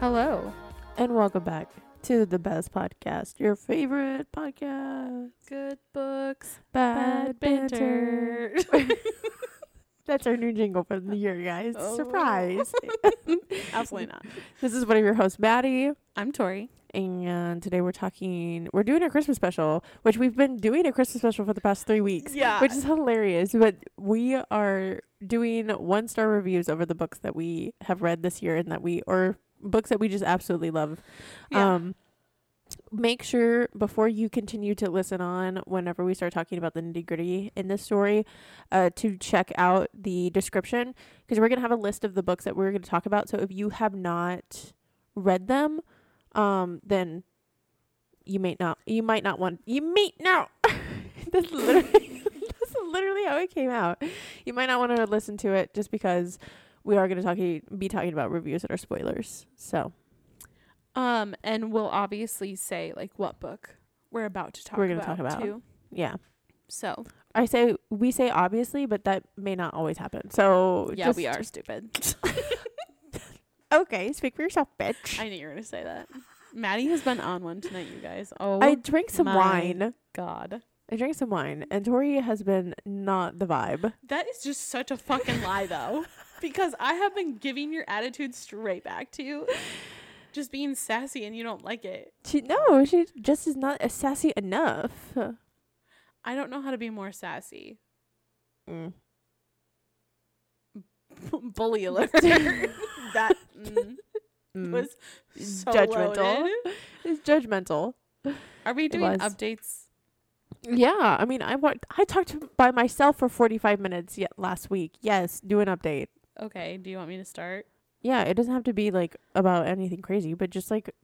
Hello. And welcome back to the best podcast, your favorite podcast, Good books. Bad, Bad Banter. banter. That's our new jingle for the year, guys. Oh. Surprise. Absolutely not. this is one of your hosts, Maddie. I'm Tori. And today we're talking, we're doing a Christmas special, which we've been doing a Christmas special for the past three weeks, Yeah. which is hilarious. But we are doing one star reviews over the books that we have read this year and that we, or books that we just absolutely love. Yeah. Um, make sure before you continue to listen on whenever we start talking about the nitty gritty in this story, uh, to check out the description because we're gonna have a list of the books that we're gonna talk about. So if you have not read them, um, then you may not, you might not want, you may not. that's literally, that's literally how it came out. You might not want to listen to it just because we are gonna talk, be talking about reviews that are spoilers. So. Um, and we'll obviously say like what book we're about to talk We're gonna talk about. too. Yeah. So I say we say obviously, but that may not always happen. So yeah, we are stupid. Okay, speak for yourself, bitch. I knew you were gonna say that. Maddie has been on one tonight, you guys. Oh I drank some wine. God. I drank some wine, and Tori has been not the vibe. That is just such a fucking lie though. Because I have been giving your attitude straight back to you. Just being sassy and you don't like it. She no, she just is not as sassy enough. I don't know how to be more sassy. Mm. Bully alert. that mm, Mm. was so judgmental. loaded. It's judgmental. Are we doing updates? Yeah, I mean, I wa- I talked by myself for forty five minutes yet last week. Yes, do an update. Okay. Do you want me to start? Yeah, it doesn't have to be like about anything crazy, but just like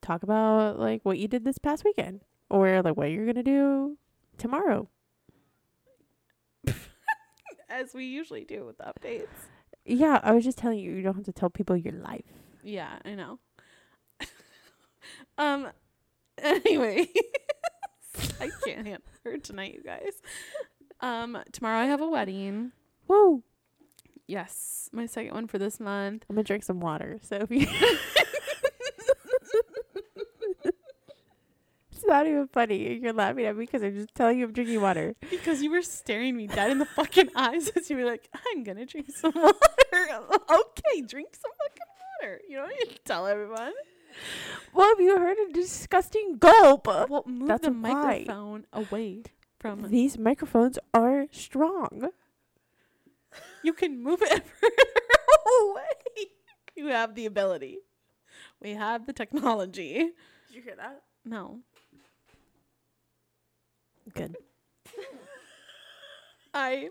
talk about like what you did this past weekend or like what you're gonna do tomorrow. As we usually do with updates. Yeah, I was just telling you, you don't have to tell people your life. Yeah, I know. um. Anyway, I can't handle her tonight, you guys. Um. Tomorrow I have a wedding. Whoa! Yes, my second one for this month. I'm gonna drink some water. So if you, it's not even funny. You're laughing at me because I'm just telling you I'm drinking water. Because you were staring me dead in the fucking eyes as you were like, I'm gonna drink some water. okay, drink some fucking water. You know what you tell everyone? Well, have you heard a disgusting gulp? Well, move That's the microphone away from. These microphones are strong. You can move it further away. You have the ability. We have the technology. Did you hear that? No, Good. I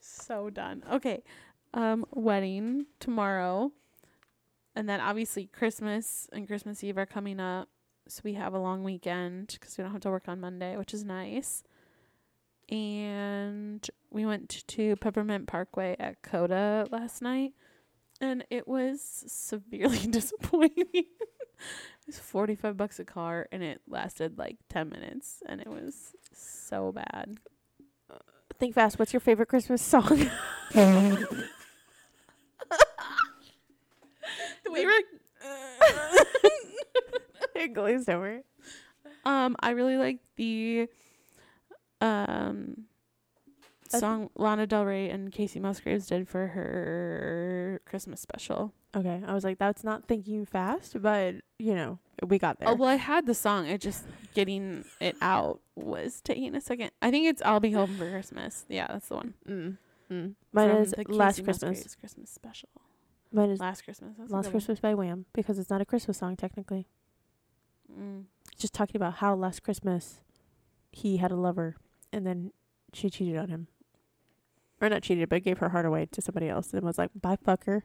so done. Okay. Um wedding tomorrow. And then obviously Christmas and Christmas Eve are coming up. So we have a long weekend cuz we don't have to work on Monday, which is nice. And we went to Peppermint Parkway at Coda last night and it was severely disappointing. it was 45 bucks a car and it lasted like 10 minutes and it was so bad. Think fast. What's your favorite Christmas song? we were it glazed over. um I really like the um song Lana Del Rey and Kacey Musgraves did for her Christmas special. Okay, I was like, that's not thinking fast, but you know, we got there. Oh well I had the song, it just getting it out was taking a second. I think it's I'll be home for Christmas. Yeah, that's the one. mm. Mm. Mine From is Last Christmas. Musgraves Christmas special. Mine is Last Christmas. That's Last. Christmas by Wham because it's not a Christmas song technically. Mm. Just talking about how last Christmas he had a lover and then she cheated on him. Or not cheated, but gave her heart away to somebody else and was like, "Bye, fucker."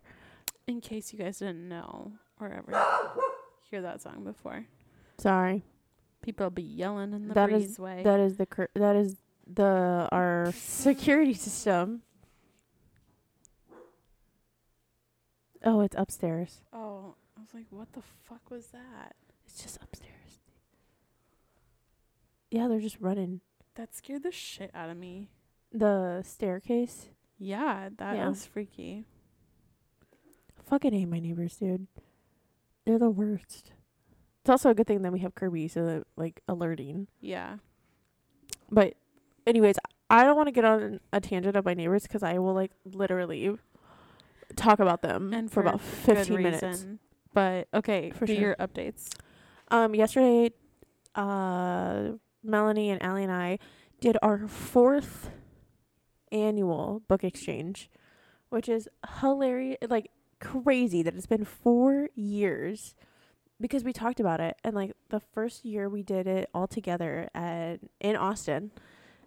In case you guys didn't know or ever hear that song before. Sorry. People be yelling in the That is- breezeway. That is the cur- that is the our security system. Oh, it's upstairs. Oh, I was like, what the fuck was that? It's just upstairs. Yeah, they're just running That scared the shit out of me. the staircase. Yeah, that Yeah. was freaky. Fucking hate my neighbors, dude. They're the worst. It's also a good thing that we have Kirby, so that like alerting. Yeah. But, anyways, I don't want to get on a tangent of my neighbors because I will like literally talk about them And for, for about fifteen minutes. But okay, For sure. your updates. Um, yesterday, uh, Melanie and Allie and I did our fourth annual book exchange, which is hilarious, like crazy that it's been four years because we talked about it. And like the first year we did it all together at in Austin,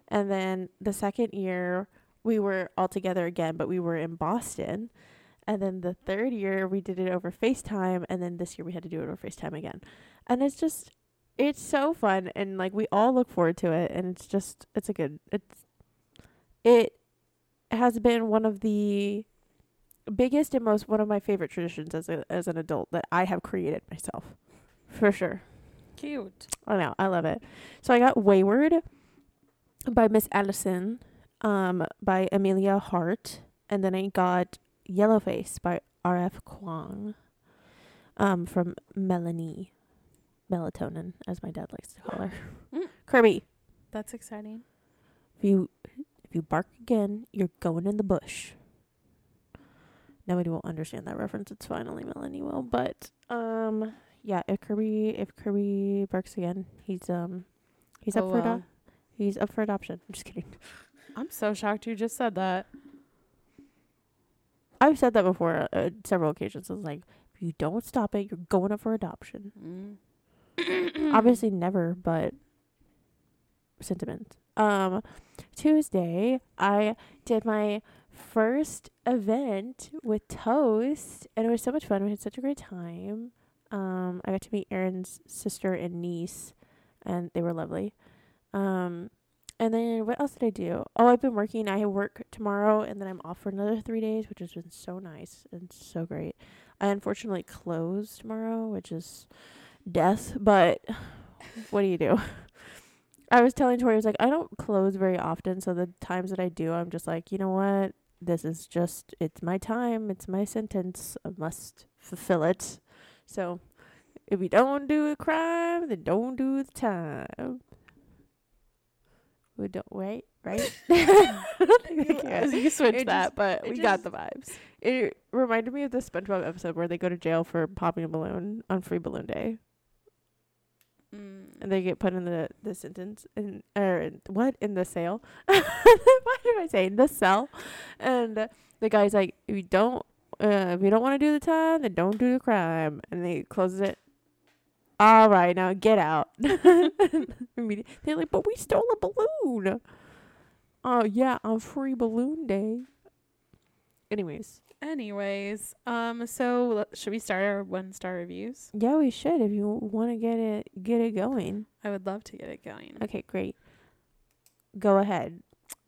and then the second year we were all together again, but we were in Boston. And then the third year we did it over FaceTime, and then this year we had to do it over FaceTime again and it's just it's so fun and like we all look forward to it and it's just it's a good it's it has been one of the biggest and most one of my favorite traditions as a as an adult that I have created myself for sure Cute. I know I love it so I got Wayward by Miss Allison um by Amelia Hart and then I got Yellowface by R.F. Kuang um from Melanie melatonin, as my dad likes to call her. Mm. Kirby, That's exciting. if you if you bark again, you're going in the bush. Nobody will understand that reference. It's finally Melanie will. But um, yeah, if Kirby if Kirby barks again, he's um he's up Oh, for ado- he's up for adoption. I'm just kidding. I'm so shocked you just said that. I've said that before uh, several occasions. It's like if you don't stop it, you're going up for adoption. Mm. Obviously never but sentiment. Um tuesday i did my first event with toast and it was so much fun. We had such a great time. Um i got to meet aaron's sister and niece and they were lovely. Um and then what else did i do? Oh i've been working. I work tomorrow and then i'm off for another three days which has been so nice and so great. I unfortunately close tomorrow which is death, but what do you do? I was telling Tori, I was like, I don't close very often, so the times that I do, I'm just like, you know what? This is just, it's my time, it's my sentence. I must fulfill it. So if you don't do a crime, then don't do the time. We don't, right? Right? I don't think you, switched It that, just- but we got the vibes. It reminded me of the SpongeBob episode where they go to jail for popping a balloon on Free Balloon Day. Mm. and they get put in the the sentence in or in- what? In the sale what did i say in the cell? And the guy's like if you don't uh, if you don't want to do the time then don't do the crime. And they closes it. All right now get out. They're like but we stole a balloon. Oh yeah on free balloon day anyways Anyways, um, so should we start our one star reviews? yeah we should if you want to get it get it going I would love to get it going. okay great go ahead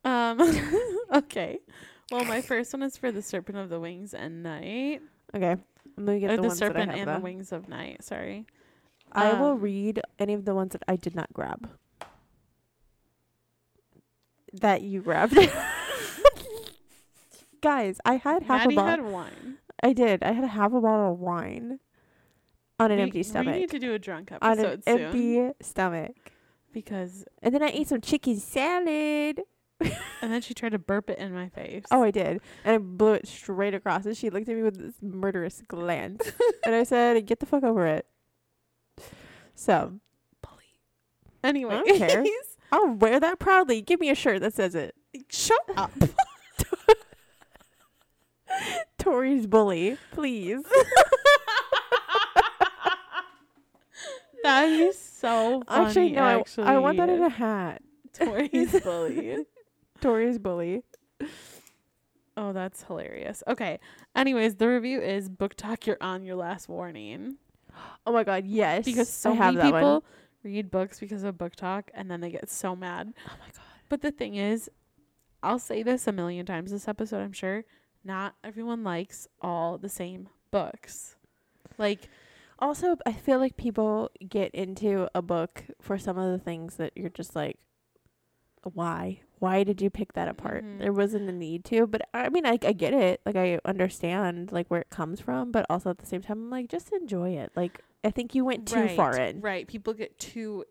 Um, okay. Well, my first one is for the Serpent of the Wings and Night. Okay. I'm gonna get Or the, the ones that I Serpent and though. the Wings of Night. Sorry. I will Um, read any of the ones that I did not grab. That you grabbed. Guys, I had half Maddie a bottle. had wine. I did. I had half a bottle of wine on an we, empty We stomach. need to do a drunk on an episode soon empty stomach. because. And then I ate some chicken salad. And then she tried to burp it in my face. Oh, I did. And I blew it straight across. And she looked at me with this murderous glance. and I said, Get the fuck over it. So, Anyway, I don't care. I'll wear that proudly. Give me a shirt that says it. shut up. Tori's bully, please. that is so funny. actually, no, I- actually. I, want that in a hat. Tori's bully. Tori's bully. Oh, that's hilarious. Okay. Anyways, the review is BookTok. You're on your last warning Oh my god, yes. because so I have many that one. people read books because of BookTok and then they get so mad. Oh my god. But the thing is, I'll say this a million times this episode. I'm sure not everyone likes all the same books. Like Also, I feel like people get into a book for some of the things that you're just like, why? Why did you pick that apart? Mhm. There wasn't a need to, but I mean, I, I get it. Like, I understand like where it comes from, but also at the same time, I'm like, just enjoy it. Like, I think you went too far right, in, Right. People get too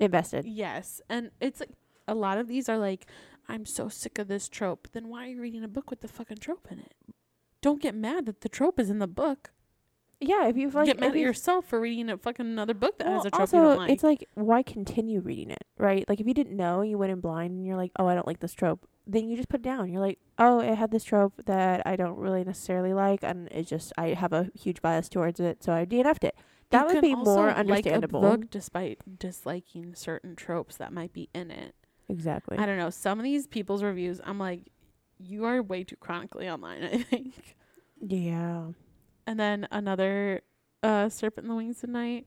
invested. yes, and it's like a lot of these are like, I'm so sick of this trope. Then why are you reading a book with the fucking trope in it? Don't get mad that the trope is in the book. Yeah, if you've like, get mad at yourself for reading a fucking another book that has a trope also, you don't like. it's like, why continue reading it, right? Like, if you didn't know, you went in blind, and you're like, oh, I don't like this trope. Then you just put it down. You're like, oh, it had this trope that I don't really necessarily like, and it's just I have a huge bias towards it, so I DNF'd it. That You would be more like a understandable. book despite disliking certain tropes that might be in it. Exactly. I don't know. Some of these people's reviews, I'm like, you are way too chronically online. I think. Yeah. And then another uh Serpent in the Wings tonight,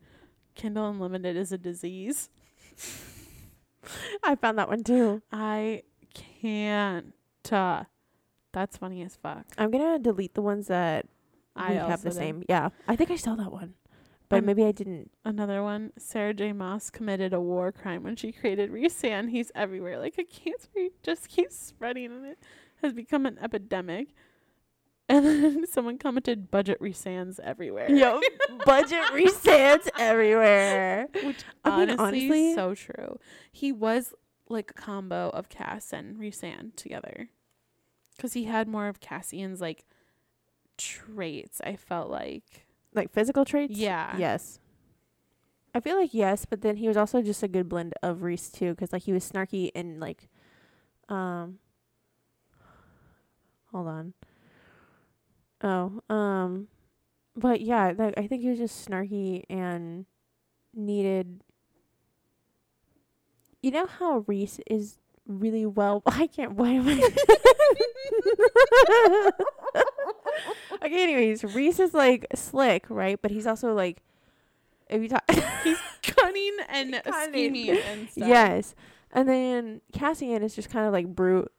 Kindle Unlimited is a disease. I found that one too. I can't. Uh, that's funny as fuck. I'm gonna delete the ones that I we have the did. same. Yeah, I think I saw that one, but Um, maybe I didn't. Another one, Sarah J. Maas committed a war crime when she created Rhysand. He's everywhere. Like a cancer just keeps spreading and it has become an epidemic. And then someone commented budget Rhysands everywhere. Yo, budget resets everywhere. Which I mean, honestly, honestly- so true. He was like a combo of Cass and Rhysand together. Cause he had more of Cassian's like traits, I felt like. Like physical traits. Yeah. Yes. I feel like yes, but then he was also just a good blend of Rhys too, because like he was snarky and like, um. Hold on. Oh, um, but yeah, like I think he was just snarky and needed. You know how Rhys is really well. I can't. Why am I? okay. Anyways, Rhys is like slick, right? But he's also like, if you talk, he's Cunning and Cunning. scheming and stuff. yes. And then Cassian is just kind of like brute,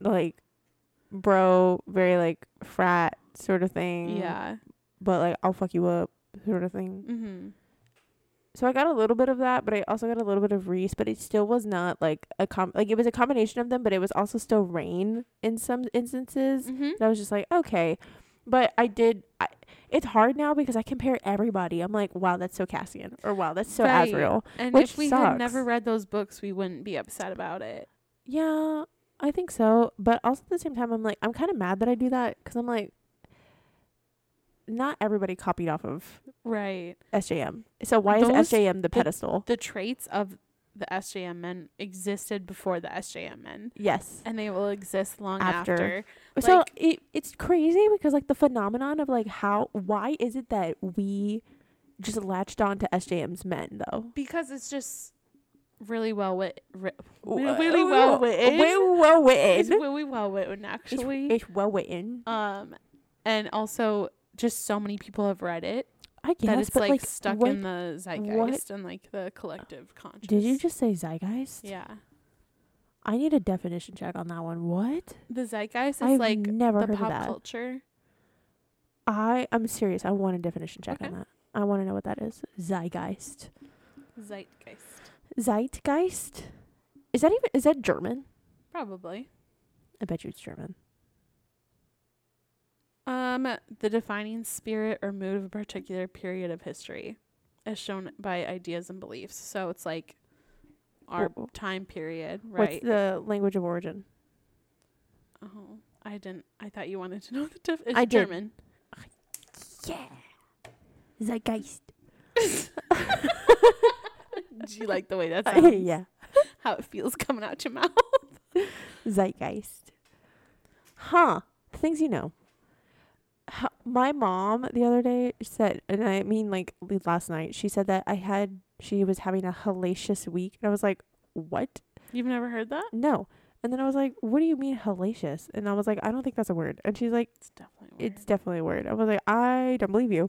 like bro, very like frat sort of thing. Yeah. But like I'll fuck you up sort of thing. Mm-hmm. So I got a little bit of that, but I also got a little bit of Rhys, but it still was not like a com like it was a combination of them, but it was also still Rain in some instances. Mm-hmm. And I was just like, okay. But I did I it's hard now because I compare everybody. I'm like, wow, that's so Cassian or wow, that's so Right. Azriel. And which if we had never read those books, we wouldn't be upset about it. Yeah, I think so. But also at the same time, I'm like, I'm kind of mad that I do that because I'm like, not everybody copied off of Right. SJM. So why Those- is SJM the pedestal? The traits of the SJM men existed before the SJM men. yes. And they will exist long After. after. so like- it, it's crazy because like the phenomenon of like how why is it that we just latched on to SJM's men though? Because it's just really well wit. Ri- really well written. Way well it's written. really well written, It's, actually. it's well written. um, and also just so many people have read it I guess, that it's but like, like stuck what, in the zeitgeist and like the collective conscious. Did you just say zeitgeist? Yeah, I need a definition check on that one. What? the zeitgeist is I've like never the heard of pop that. culture. I I'm serious. I want a definition check Okay. on that. I want to know what that is. Zeitgeist. Zeitgeist, Zeitgeist. Is that even is that German? probably. I bet you it's German. Um, the defining spirit or mood of a particular period of history, as shown by ideas and beliefs. So it's like our time period, What's right? the language of origin? oh, I didn't. I thought you wanted to know the def- it's I did. German. Yeah. Zeitgeist. Do you like the way that sounds? yeah. How it feels coming out your mouth. Zeitgeist. Huh. Things you know. My mom the other day said, and I mean like last night, she said that I had, she was having a hellacious week. And I was like, what? You've never heard that? No. And then I was like, what do you mean hellacious? And I was like, I don't think that's a word. And she's like, It's definitely it's definitely a word. I was like, I don't believe you.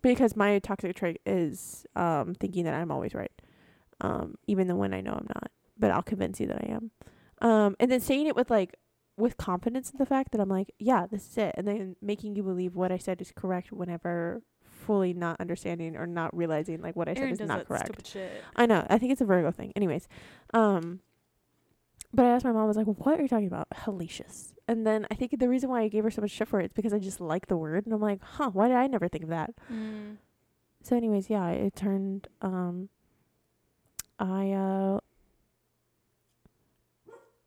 Because my toxic trait is um thinking that I'm always right. Um, even though when I know I'm not. But I'll convince you that I am. Um, and then saying it with like with confidence in the fact that I'm like, yeah, this is it, and then making you believe what I said is correct whenever fully not understanding or not realizing like what I Aaron said is not correct. I know. I think it's a Virgo thing. Anyways, um, but I asked my mom, I was like, "What are you talking about, hellacious?" And then I think the reason why I gave her so much shit for it is because I just like the word, and I'm like, "Huh? Why did I never think of that?" Mm. So, anyways, yeah, it turned. Um, I uh,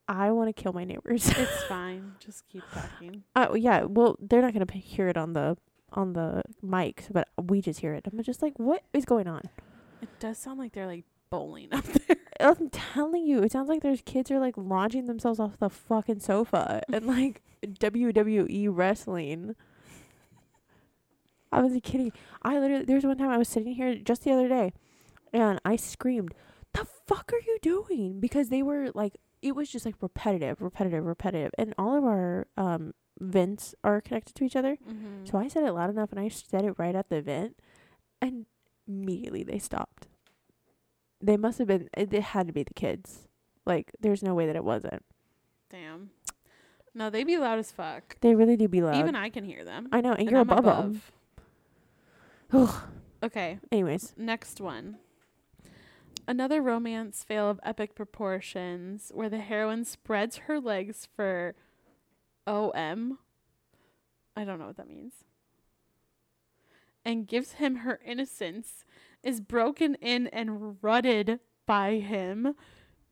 I want to kill my neighbors. It's fine. Just keep talking. uh, yeah, well, they're not gonna p- hear it on the on the mics, but we just hear it. I'm just like, what is going on? It does sound like they're like bowling up there. I'm telling you, it sounds like there's kids are like launching themselves off the fucking sofa and like WWE wrestling. I wasn't kidding. I literally there was one time I was sitting here just the other day and I screamed, The fuck are you doing? Because they were like it was just like repetitive, repetitive, repetitive. And all of our um vents are connected to each other. Mm-hmm. So I said it loud enough and I said it right at the vent and immediately they stopped. They must have been it, it had to be the kids. Like there's no way that it wasn't. Damn. No, they be loud as fuck. They really do be loud. Even I can hear them. I know, and, and you're I'm above them. Okay, Anyways, next one. Another romance fail of epic proportions where the heroine spreads her legs for OM. I don't know what that means. And gives him her innocence, is broken in and rutted by him.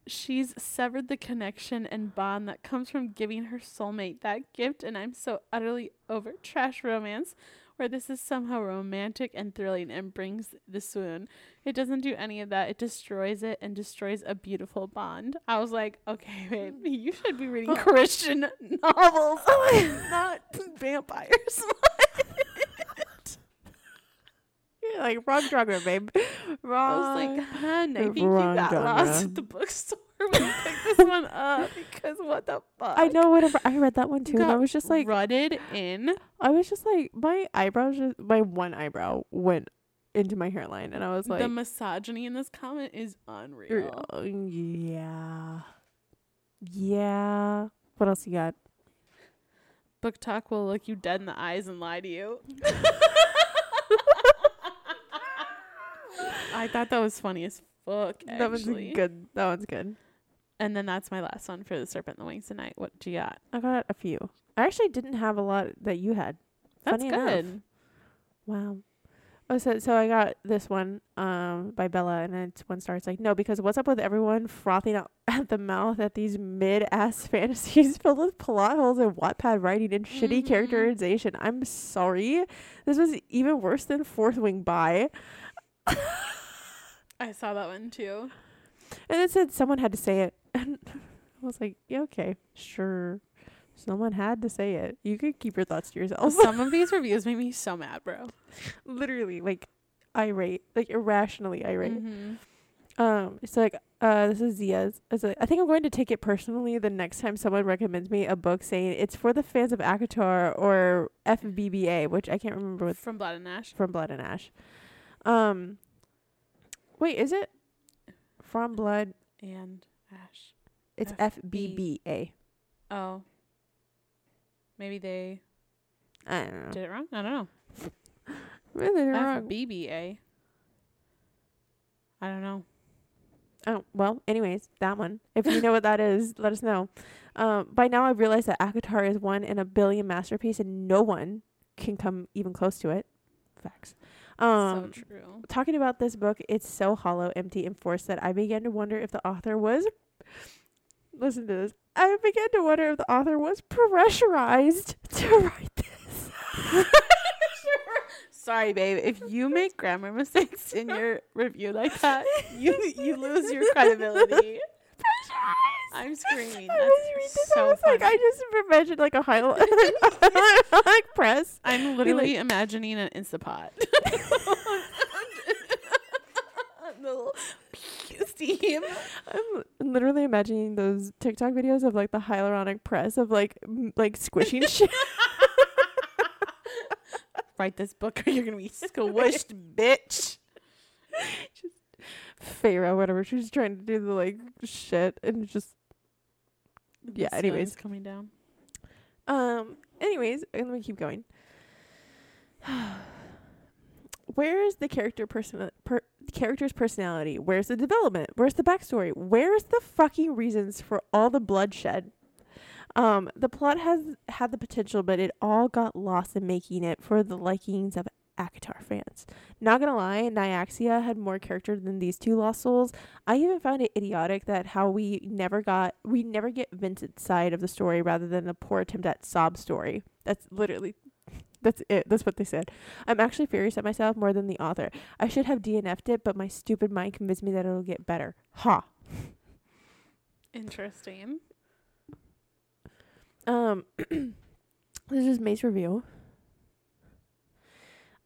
She's severed the connection and bond that comes from giving her soulmate that gift, and I'm so utterly over trash romance where this is somehow romantic and thrilling and brings the swoon. It doesn't do any of that. It destroys it and destroys a beautiful bond. I was like, okay, babe, hmm. you should be reading Christian novels, oh, not vampires. you're like wrong genre, babe. Wrong. I was like, hun, I think you got genre. lost at the bookstore when you picked this one up because what the fuck? I know. Whatever. I read that one too, and I was just like, rutted in. I was just like, my eyebrows, just my one eyebrow went into my hairline, and I was like, the misogyny in this comment is unreal. Yeah. Yeah. What else you got? BookTok will look you dead in the eyes and lie to you. I thought that was funny as fuck. Actually. That was good. That one's good. And then that's my last one for the Serpent in the Wings tonight. What do you got? I got a few. I actually didn't have a lot that you had. That's Funny good. enough. Wow. Oh, so so I got this one um by Bella, and it's one star. It's like no, because what's up with everyone frothing out at the mouth at these mid ass fantasies filled with plot holes and Wattpad writing and shitty Mhm. characterization. I'm sorry, this was even worse than Fourth Wing By. I saw that one too. And it said someone had to say it. And I was like, yeah, okay, sure. Someone had to say it. You could keep your thoughts to yourself. Some of these reviews made me so mad, bro. Literally, like, irate. Like, irrationally irate. Mhm. Um, it's like, uh, this is Zia's. It's like, I think I'm going to take it personally the next time someone recommends me a book saying it's for the fans of ACOTAR or FBBA, which I can't remember what From Blood and Ash. from Blood and Ash. Um, wait, is it from Blood? And Ash. It's FBBA. Oh. Maybe they I don't know. did it wrong? I don't know. Really wrong. FBBA. I don't know. Oh well. Anyways, that one. If you know what that is, let us know. Um, by now I've realized that ACOTAR is one in a billion masterpiece, and no one can come even close to it. Facts. Um, so true. talking about this book, it's so hollow, empty, and forced that I began to wonder if the author was. Listen to this. I began to wonder if the author was pressurized to write this. Sorry, babe. If you make grammar mistakes in your review like that, you you lose your credibility. Pressurized! I'm screaming. I That's was reading this. I so was like, I just imagined like a highlight, like press. I'm literally imagining an Instapot. Little steam. I'm literally imagining those TikTok videos of like the hydraulic press of like m- like squishing shit. Write this book or you're gonna be squished, bitch. Pharaoh, whatever. She's trying to do the like shit and just The Yeah, anyways. coming down. Um. Anyways, let me keep going. Where is the character person per, character's personality? Where's the development? Where's the backstory? Where's the fucking reasons for all the bloodshed? Um, the plot has had the potential, but it all got lost in making it for the likings of ACOTAR fans. Not gonna lie, Nyaxia had more character than these two lost souls. I even found it idiotic that how we never got we never get Vincent's side of the story rather than a poor attempt at sob story. That's literally that's it. That's what they said. I'm actually furious at myself more than the author. I should have DNF'd it, but my stupid mind convinced me that it'll get better. Ha. Interesting. Um, this is May's review.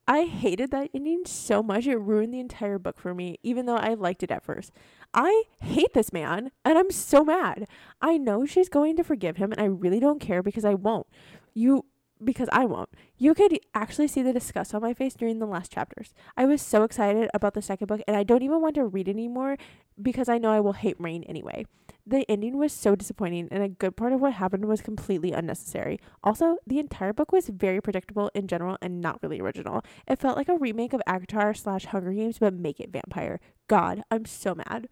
I hated that ending so much it ruined the entire book for me, even though I liked it at first. I hate this man, and I'm so mad. I know she's going to forgive him, and I really don't care because I won't. You because I won't. You could actually see the disgust on my face during the last chapters. I was so excited about the second book, and I don't even want to read anymore because I know I will hate Rain anyway. The ending was so disappointing, and a good part of what happened was completely unnecessary. Also, the entire book was very predictable in general and not really original. It felt like a remake of ACOTAR slash Hunger Games, but make it vampire. God, I'm so mad.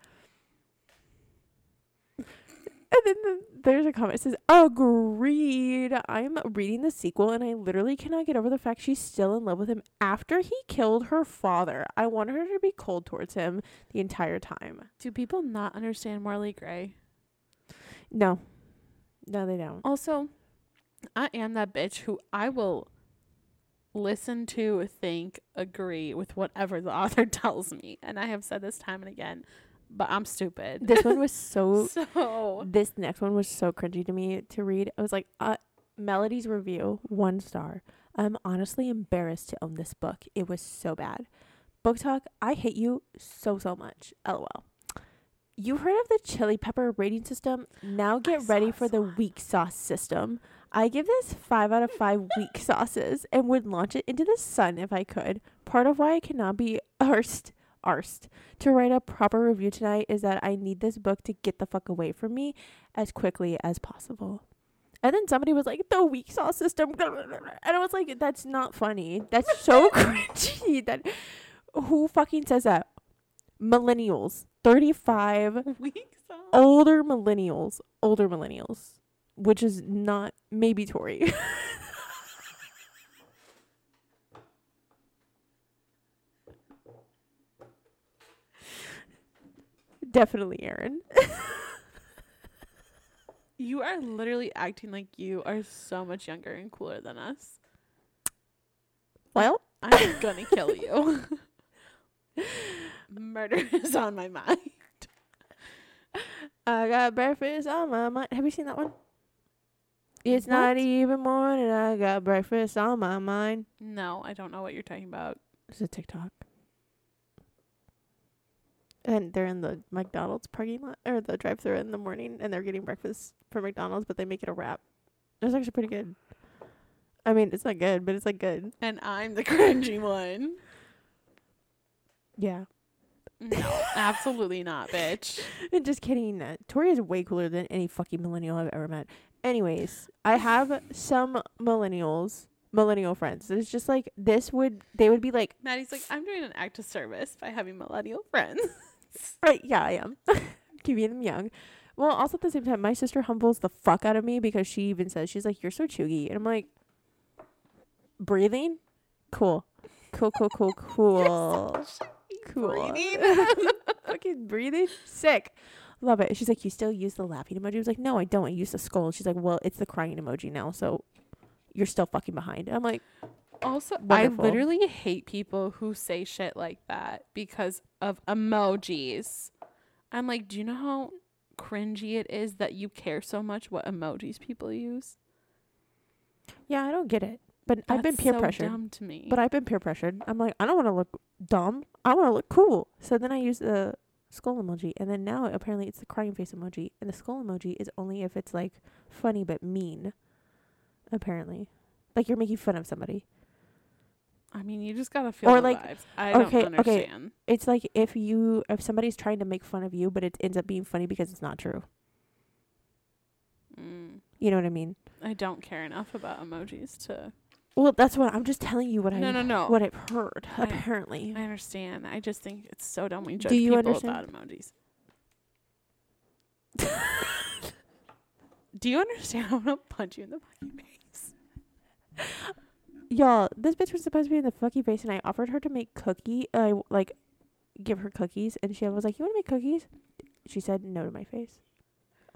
And then the, there's a comment that says, Agreed. I'm reading the sequel and I literally cannot get over the fact she's still in love with him after he killed her father. I want her to be cold towards him the entire time. Do people not understand morally gray? No. No, they don't. Also, I am that bitch who I will listen to, think, agree with whatever the author tells me. And I have said this time and again, but I'm stupid. This one was so. so This next one was so cringy to me to read. I was like, uh, Melody's review, one star. I'm honestly embarrassed to own this book. It was so bad. BookTok, I hate you so, so much. LOL. You heard of the chili pepper rating system? Now get I ready for the one. weak sauce system. I give this 5 out of 5 weak sauces and would launch it into the sun if I could. Part of why I cannot be arsed, arsed to write a proper review tonight is that I need this book to get the fuck away from me as quickly as possible. And then somebody was like, the weak sauce system. And I was like, that's not funny. That's so cringy. That who fucking says that? Millennials, 35, weak sauce. older millennials, older millennials, which is not maybe Tori. Definitely Aaron. You are literally acting like you are so much younger and cooler than us. Well, I'm gonna kill you. Murder is on my mind. I got breakfast on my mind. Have you seen that one? It's What? not even morning. I got breakfast on my mind. No, I don't know what you're talking about. It's a TikTok. And they're in the McDonald's parking lot or the drive through in the morning and they're getting breakfast from McDonald's, but they make it a wrap. It's actually pretty good. I mean, it's not good, but it's like good. And I'm the cringy one. Yeah. No, absolutely not, bitch. Just kidding. Tori is way cooler than any fucking millennial I've ever met. Anyways, I have some millennials, millennial friends. It's just like this would they would be like, Maddie's like, I'm doing an act of service by having millennial friends. right? Yeah, I am. Keeping them young. Well, also at the same time, my sister humbles the fuck out of me because she even says she's like, "You're so chuggy," and I'm like, breathing, cool, cool, cool, cool, cool, cool. Breathing. Fucking breathing, sick. Love it. She's like, you still use the laughing emoji? I was like, no, I don't. I use the skull. She's like, well, it's the crying emoji now, so you're still fucking behind. I'm like, Also, Wonderful. I literally hate people who say shit like that because of emojis. I'm like, do you know how cringy it is that you care so much what emojis people use? yeah, I don't get it. But I've been peer so pressured. dumb to me. But I've been peer pressured. I'm like, I don't want to look dumb. I want to look cool. So then I use the skull emoji, and then now apparently it's the crying face emoji, and the skull emoji is only if it's like funny but mean. Apparently, like you're making fun of somebody. I mean, you just gotta feel Or, the like, vibes. I okay, don't okay. understand. It's like if you if somebody's trying to make fun of you, but it ends up being funny because it's not true. Mm. You know what I mean? I don't care enough about emojis to. Well, that's what I'm just telling you what I No, no, no. what I've heard. I- apparently, I understand. I just think it's so dumb we judge Do you people understand? about emojis. Do you understand? I'm gonna punch you in the fucking face. Y'all, this bitch was supposed to be in the fucking face, and I offered her to make cookie. Uh, I like give her cookies, and she was like, "You want to make cookies?" She said no to my face.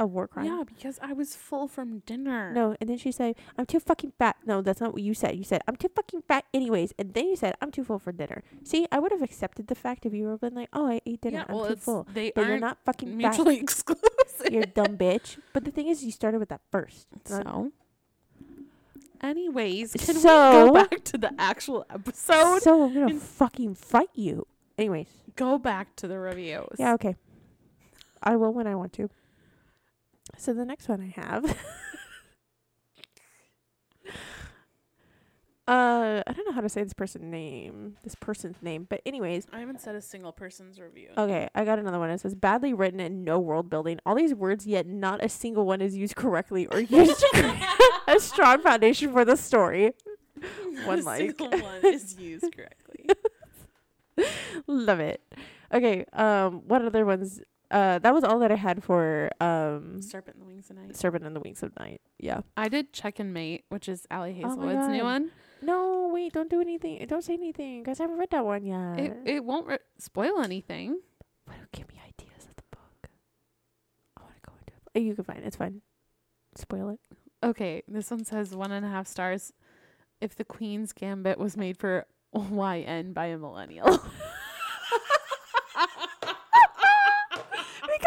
A war crime. Yeah, because I was full from dinner. No, and then she said, "I'm too fucking fat." No, that's not what you said. You said, "I'm too fucking fat," anyways, and then you said, "I'm too full for dinner." See, I would have accepted the fact if you were been like, "Oh, I ate dinner. yeah, I'm well, too full." they But you're aren't not fucking fat. mutually exclusive. You're dumb bitch. But the thing is, you started with that first. So, anyways, can we go back to the actual episode? so I'm gonna in- fucking fight you. Anyways, go back to the reviews. yeah, okay. I will when I want to. So the next one I have. uh, I don't know how to say this person's name. This person's name, but anyways, I haven't said a single person's review. okay, I got another one. It says badly written and no world building. All these words, yet not a single one is used correctly or used a strong foundation for the story. One a like. single one is used correctly. Love it. Okay, um, what other ones? Uh, that was all that I had for um, Serpent in the Wings of Night. Serpent in the Wings of Night. Yeah. I did Check and Mate, which is Ali Oh my new God. one. No, wait, don't do anything. Don't say anything, cause I haven't read that one yet. It it won't re- spoil anything. but it'll give me ideas of the book. I want to go into it. You can find it. It's fine. Spoil it. Okay, this one says one and a half stars. If the Queen's Gambit was made for YN by a millennial.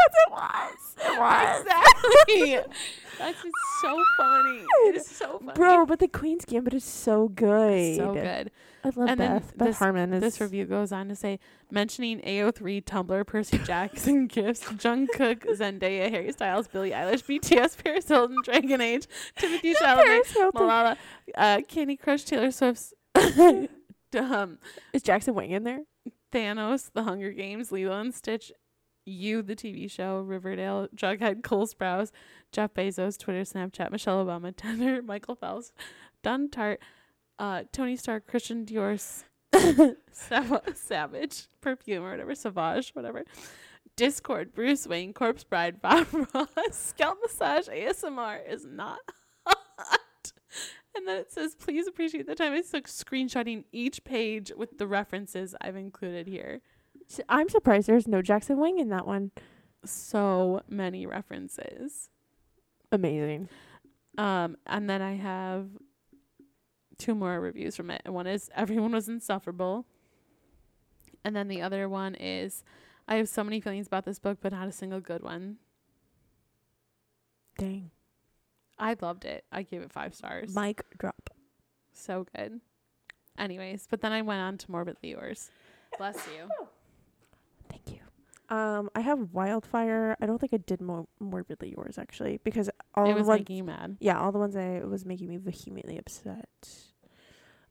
it was. It exactly. That's just so funny. It is so funny. Bro, but the Queen's Gambit is so good. so good. I love And then Beth. Beth this- Harmon is This review goes on to say, mentioning AO3, Tumblr, Percy Jackson gifts, Jungkook, Zendaya, Harry Styles, Billie Eilish, BTS, Paris Hilton, Dragon Age, Timothée Chalamet. Malala, uh, Candy Crush, Taylor Swift's, um, Is Jackson Wang in there? Thanos, The Hunger Games, Lilo and Stitch, You, the TV show, Riverdale, Jughead, Cole Sprouse, Jeff Bezos, Twitter, Snapchat, Michelle Obama, Tinder, Michael Phelps, Donna Tartt, uh, Tony Stark, Christian Dior, Sav- Savage, Perfume or whatever, Savage, whatever. Discord, Bruce Wayne, Corpse Bride, Bob Ross, Scalp Massage, ASMR is not hot. And then it says, please appreciate the time I took screenshotting each page with the references I've included here. I'm surprised there's no Jackson Wang in that one. So many references. Amazing. Um, and then I have two more reviews from it. One is everyone was insufferable. And then the other one is I have so many feelings about this book, but not a single good one. Dang. I loved it. I gave it five stars. Mic drop. so good. Anyways, but then I went on to morbidly yours. Bless you. Um, I have Wildfire. I don't think I did more morbidly yours actually because all it the ones, making you mad. yeah, all the ones I was making me vehemently upset.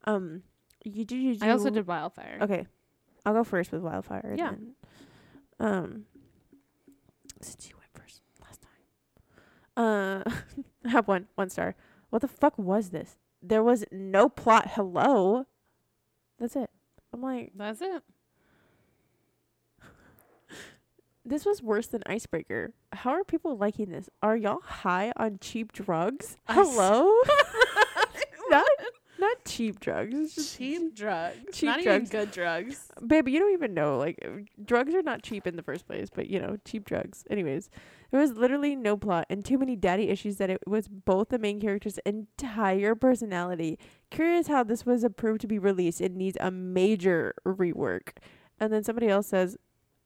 Um, you do. You do I also did wildfire. Okay, I'll go first with Wildfire. Yeah. then, um, since you went first last time, uh, I have one one star. What the fuck was this? There was no plot. Hello. That's it. I'm like, That's it. This was worse than Icebreaker. How are people liking this? Are y'all high on cheap drugs? Hello. not not cheap drugs. It's just cheap drugs. cheap not drugs. even good drugs. Baby, you don't even know. Like, uh, drugs are not cheap in the first place, but you know, cheap drugs. Anyways, there was literally no plot and too many daddy issues that it was both the main character's entire personality. Curious how this was approved to be released. It needs a major rework. And then somebody else says,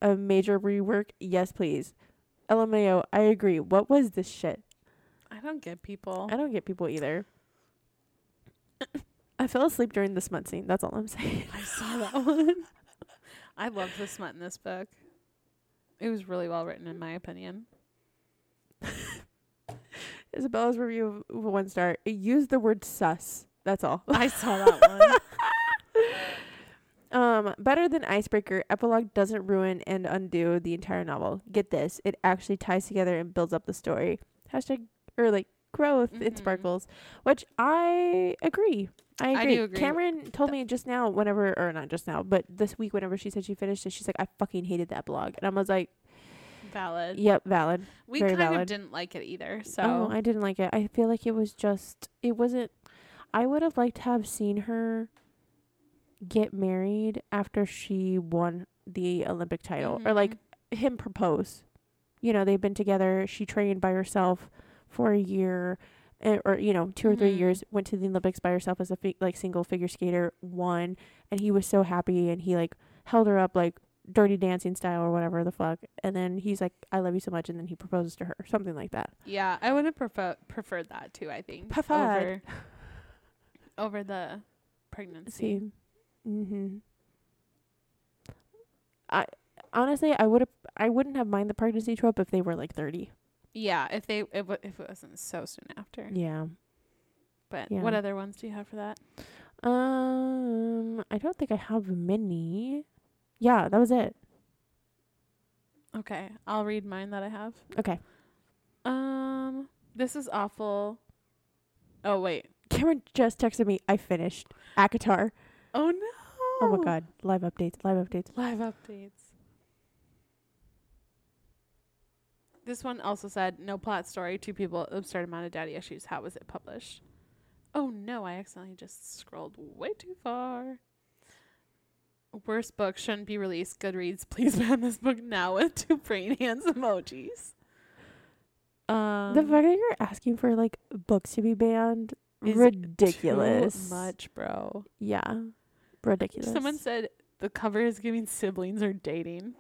a major rework? Yes, please. LMAO, I agree. What was this shit? I don't get people. I don't get people either. I fell asleep during the smut scene. That's all I'm saying. I saw that one. I loved the smut in this book. It was really well written, in my opinion. Isabella's review of one star. It used the word sus. That's all. I saw that one. Um, better than Icebreaker, Epilogue doesn't ruin and undo the entire novel. Get this, it actually ties together and builds up the story. Hashtag or like growth in Mhm. Sparkles, which I agree. I I agree. do agree. Cameron told me just now, whenever, or not just now, but this week, whenever she said she finished it, she's like, I fucking hated that blog. And I was like, Valid. yep, valid. we very kind of didn't like it either. So Oh, I didn't like it. I feel like it was just, it wasn't, I would have liked to have seen her get married after she won the Olympic title or like Mhm. him propose. You know, they've been together. She trained by herself for a year, eh, or you know, two or three Mhm. years. Went to the Olympics by herself as a fi- like single figure skater. Won, and he was so happy, and he like held her up like dirty dancing style or whatever the fuck. And then he's like, "I love you so much," and then he proposes to her, something like that. yeah, I would have prefer- preferred that too. I think Preferred. over over the pregnancy. See, mm-hmm. I honestly, I would have, I wouldn't have mind the pregnancy trope if they were like thirty. Yeah, if they if, it- if it wasn't so soon after. Yeah. But Yeah. what other ones do you have for that? Um, I don't think I have many. Yeah, that was it. Okay, I'll read mine that I have. Okay. Um, this is awful. Oh wait. Cameron just texted me. I finished ACOTAR. Oh no. Oh my god. Live updates. Live updates. Live updates. This one also said no plot story. Two people, absurd amount of daddy issues. How was it published? Oh no, I accidentally just scrolled way too far. Worst book shouldn't be released. Goodreads, please ban this book now with two brain hands emojis. Um, the fact that you're asking for like books to be banned, is ridiculous. Too much, bro. Yeah, ridiculous. Someone said the cover is giving siblings are dating.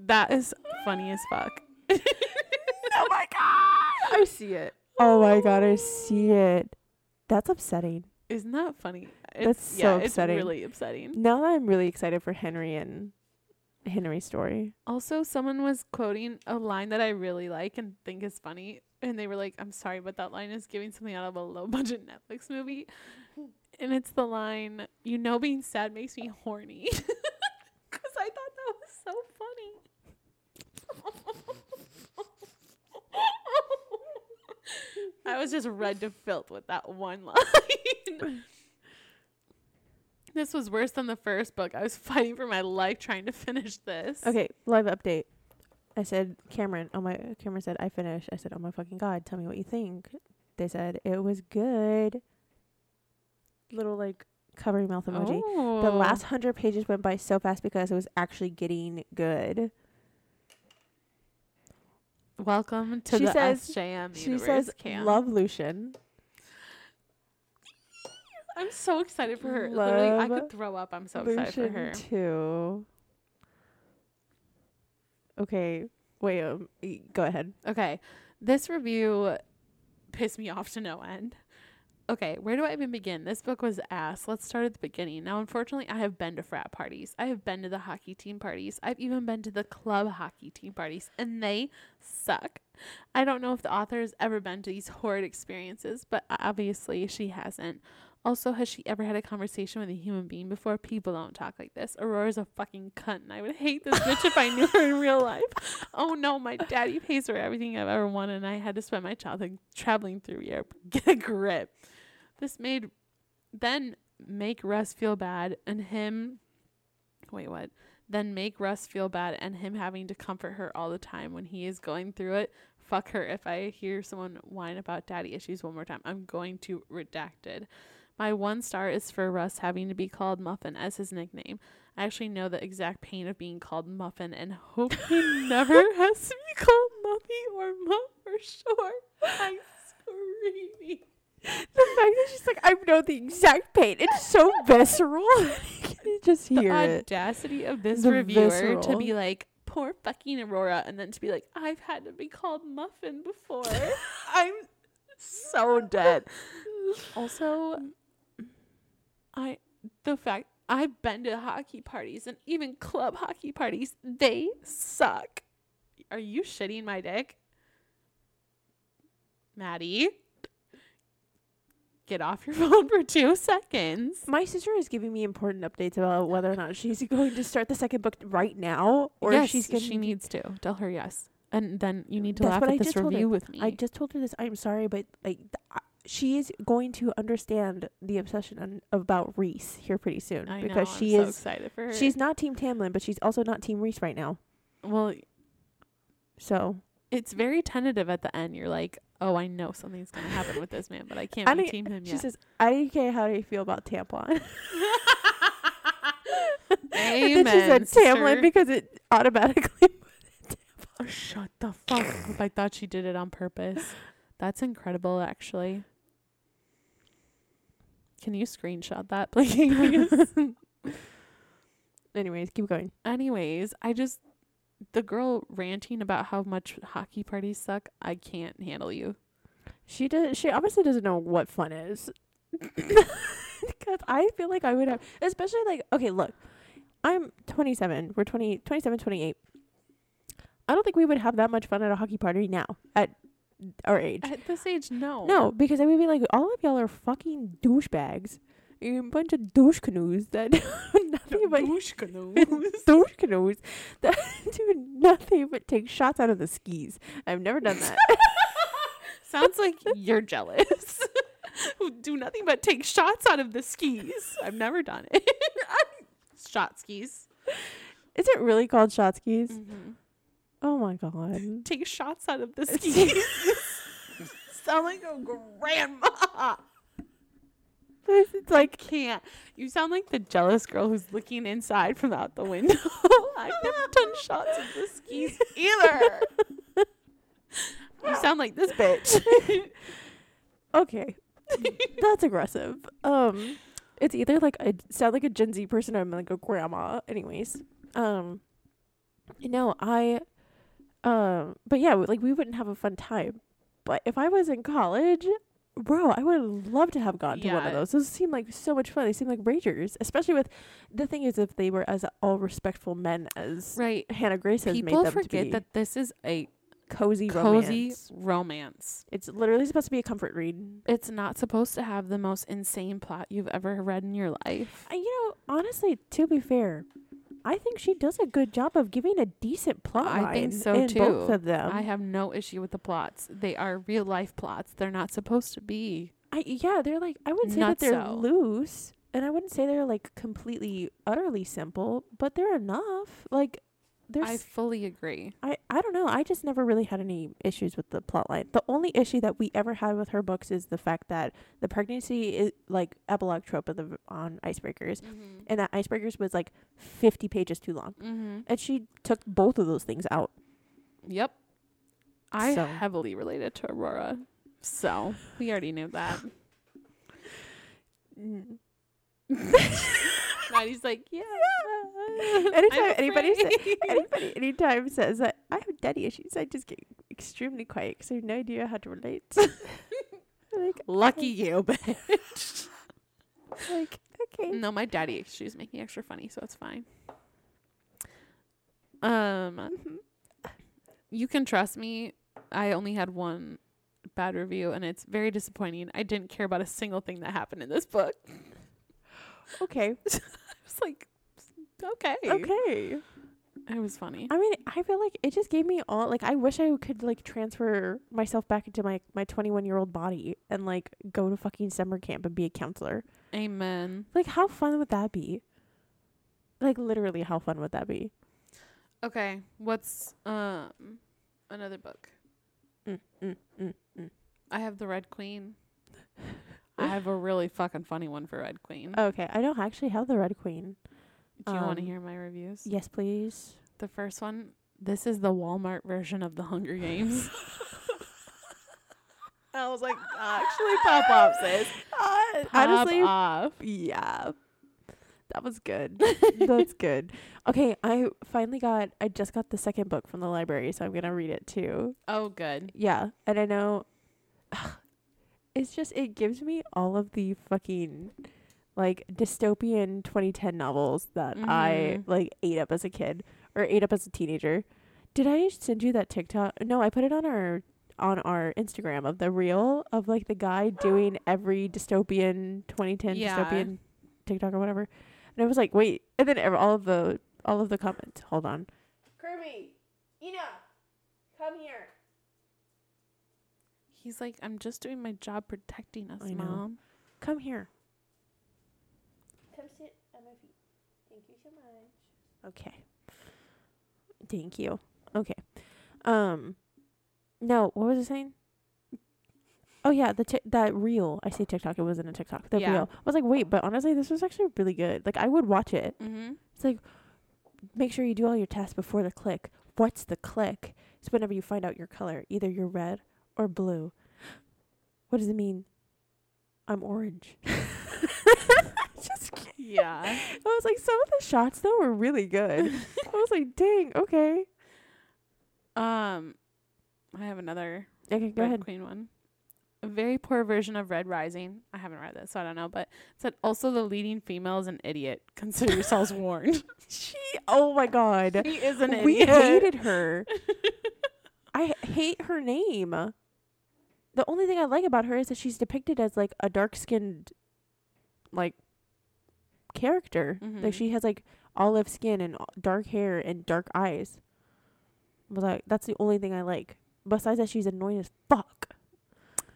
that is funny as fuck. oh my god, I see it. Oh my god, I see it. That's upsetting. Isn't that funny? That's It's, so yeah, upsetting. It's really upsetting. Now that I'm really excited for Henry and Henry's story. Also, someone was quoting a line that I really like and think is funny, and they were like, "I'm sorry, but that line is giving something out of a low budget Netflix movie." And it's the line, "You know, being sad makes me horny," because I thought that was so funny. I was just red to filth with that one line. this was worse than the first book. I was fighting for my life trying to finish this. Okay, live update. I said, Cameron, oh my, Cameron said, I finished. I said, oh my fucking God, tell me what you think. They said, it was good. Little like covering mouth emoji. The Oh. last hundred pages went by so fast because it was actually getting good. Welcome to She the says- SJM She universe, says, Cam. love Lucien. I'm so excited for her. Literally, I could throw up. I'm so excited for her. too. Okay, wait, um, go ahead. Okay, this review pissed me off to no end. Okay, where do I even begin? This book was ass. Let's start at the beginning. Now, unfortunately, I have been to frat parties. I have been to the hockey team parties. I've even been to the club hockey team parties, and they suck. I don't know if the author has ever been to these horrid experiences, but obviously she hasn't. Also, has she ever had a conversation with a human being before? People don't talk like this. Aurora's a fucking cunt, and I would hate this bitch if I knew her in real life. Oh no, my daddy pays for everything I've ever wanted, and I had to spend my childhood traveling through Europe. Get a grip. This made then make Russ feel bad, and him. Wait, what? Then make Russ feel bad, and him having to comfort her all the time when he is going through it. Fuck her. If I hear someone whine about daddy issues one more time, I'm going to redacted. My one star is for Russ having to be called Muffin as his nickname. I actually know the exact pain of being called Muffin and hope he never has to be called Muffy or Muff for sure. I'm screaming. The fact that she's like, I know the exact pain. It's so visceral. you just The hear it. audacity of this The reviewer to be like, poor fucking Aurora, and then to be like, I've had to be called Muffin before. I'm so dead. Also, mm. I the fact I've been to hockey parties and even club hockey parties, they suck. Are you shitting my dick? Maddie? Get off your phone for two seconds. My sister is giving me important updates about whether or not she's going to start the second book right now, or yes, if she's going. she needs to. Tell her yes. And then you need to That's laugh at I this just told her. review with me. I just told her this. I'm sorry, but like she is going to understand the obsession on, about Rhys here pretty soon I because know, she I'm so is excited for her. she's not Team Tamlin, but she's also not Team Rhys right now. well, So it's very tentative at the end. You're like, oh, I know something's gonna happen with this man, but I can't I team him she yet. She says, "IDK, how do you feel about tampon?" Amen. and then she said Tamlin sister. because it automatically. Oh, shut the fuck up. I thought she did it on purpose. That's incredible, actually. Can you screenshot that, please? Anyways, keep going. Anyways, I just the girl ranting about how much hockey parties suck. I can't handle you. She does. She obviously doesn't know what fun is. Because I feel like I would have, especially like, okay, look, I'm 27. We're 20, 27, 28. I don't think we would have that much fun at a hockey party now at our age. At this age, no. No, because I would be like, all of y'all are fucking douchebags. You're a bunch of douche canoes that do nothing but douche canoes that do nothing but take shots out of the skis. I've never done that. Sounds like you're jealous. Who do nothing but take shots out of the skis. I've never done it. Shot skis. Is it really called shot skis? Mm-hmm. Oh my god. Take shots out of the skis. Sound like a grandma. It's like Can't. You sound like the jealous girl who's looking inside from out the window. I've never done shots of the skis either. you sound like this bitch. okay. That's aggressive. Um it's either like I sound like a Gen Z person or I'm like a grandma. Anyways. Um no, I um but yeah, like we wouldn't have a fun time. But if I was in college, bro, I would love to have gone to one of those. Those seem like so much fun. They seem like ragers, especially with the thing is if they were as all respectful men as right. Hannah Grace has People made them to forget be. that this is a cozy, cozy romance. romance. It's literally supposed to be a comfort read. It's not supposed to have the most insane plot you've ever read in your life. And you know, honestly, to be fair, I think she does a good job of giving a decent plot I think so, in both of them. I have no issue with the plots. They are real life plots. They're not supposed to be. I yeah, they're like I wouldn't say that they're Nutso. loose, and I wouldn't say they're like completely utterly simple, but they're enough. Like there's I fully agree. I, I don't know. I just never really had any issues with the plot line. The only issue that we ever had with her books is the fact that the pregnancy is like epilogue trope of the on Icebreakers, Mm-hmm. and that Icebreakers was like fifty pages too long, Mm-hmm. and she took both of those things out. Yep. I So- heavily related to Aurora. So we already knew that. Maddie's like, yeah. Anytime anybody say, anybody anytime says that I have daddy issues, I just get extremely quiet because I have no idea how to relate. like, Lucky you, bitch. like okay. No, my daddy issues make me extra funny, so it's fine. Um, you can trust me. I only had one bad review, and it's very disappointing. I didn't care about a single thing that happened in this book. Okay. I was like, okay, Okay. It was funny. I mean, I feel like it just gave me all like I wish I could like transfer myself back into my my 21 year old body and like go to fucking summer camp and be a counselor. Amen. Like how fun would that be? Like literally how fun would that be? Okay, what's um another book? Mm, mm, mm, mm. I have the Red Queen. I have a really fucking funny one for Red Queen. Okay, I don't actually have the Red Queen. Do you want to um, hear my reviews? Yes, please. The first one, this is the Walmart version of the Hunger Games. I was like, actually, pop off, sis. Uh, Pop honestly, off. yeah. That was good. That's good. Okay, I finally got I just got the second book from the library, so I'm going to read it too. Oh, good. Yeah, and I know it's just it gives me all of the fucking like dystopian 2010 novels that I Mhm. like ate up as a kid or ate up as a teenager. Did I send you that TikTok? No, I put it on our on our Instagram of the reel of like the guy doing every dystopian 2010 Yeah. dystopian TikTok or whatever. And I was like, wait, and then all of the all of the comments. Hold on. Kirby, Ina, Come here. He's like, I'm just doing my job protecting us, I know. mom. Come here. Come sit at my feet. Thank you so much. Okay. Thank you. Okay. Um no, what was I saying? Oh yeah, the ti- that reel. I say TikTok. It wasn't a TikTok. The Yeah. reel. I was like, wait, but honestly, this was actually really good. Like, I would watch it. Mm-hmm. It's like, make sure you do all your tests before the click. What's the click? It's whenever you find out your color. Either you're red or blue. What does it mean? I'm orange. Just kidding. Yeah. I was like, some of the shots though were really good. I was like, dang, okay. Um, I have another Okay, go Red ahead. Queen one. A very poor version of Red Rising. I haven't read this, so I don't know. But it said also the leading female is an idiot. Consider yourselves warned. She, oh my god, She is an we idiot. hated her. I hate her name. The only thing I like about her is that she's depicted as like a dark skinned, like, character. Like Mhm. she has like olive skin and dark hair and dark eyes. But like that's the only thing I like. Besides that, she's annoying as fuck.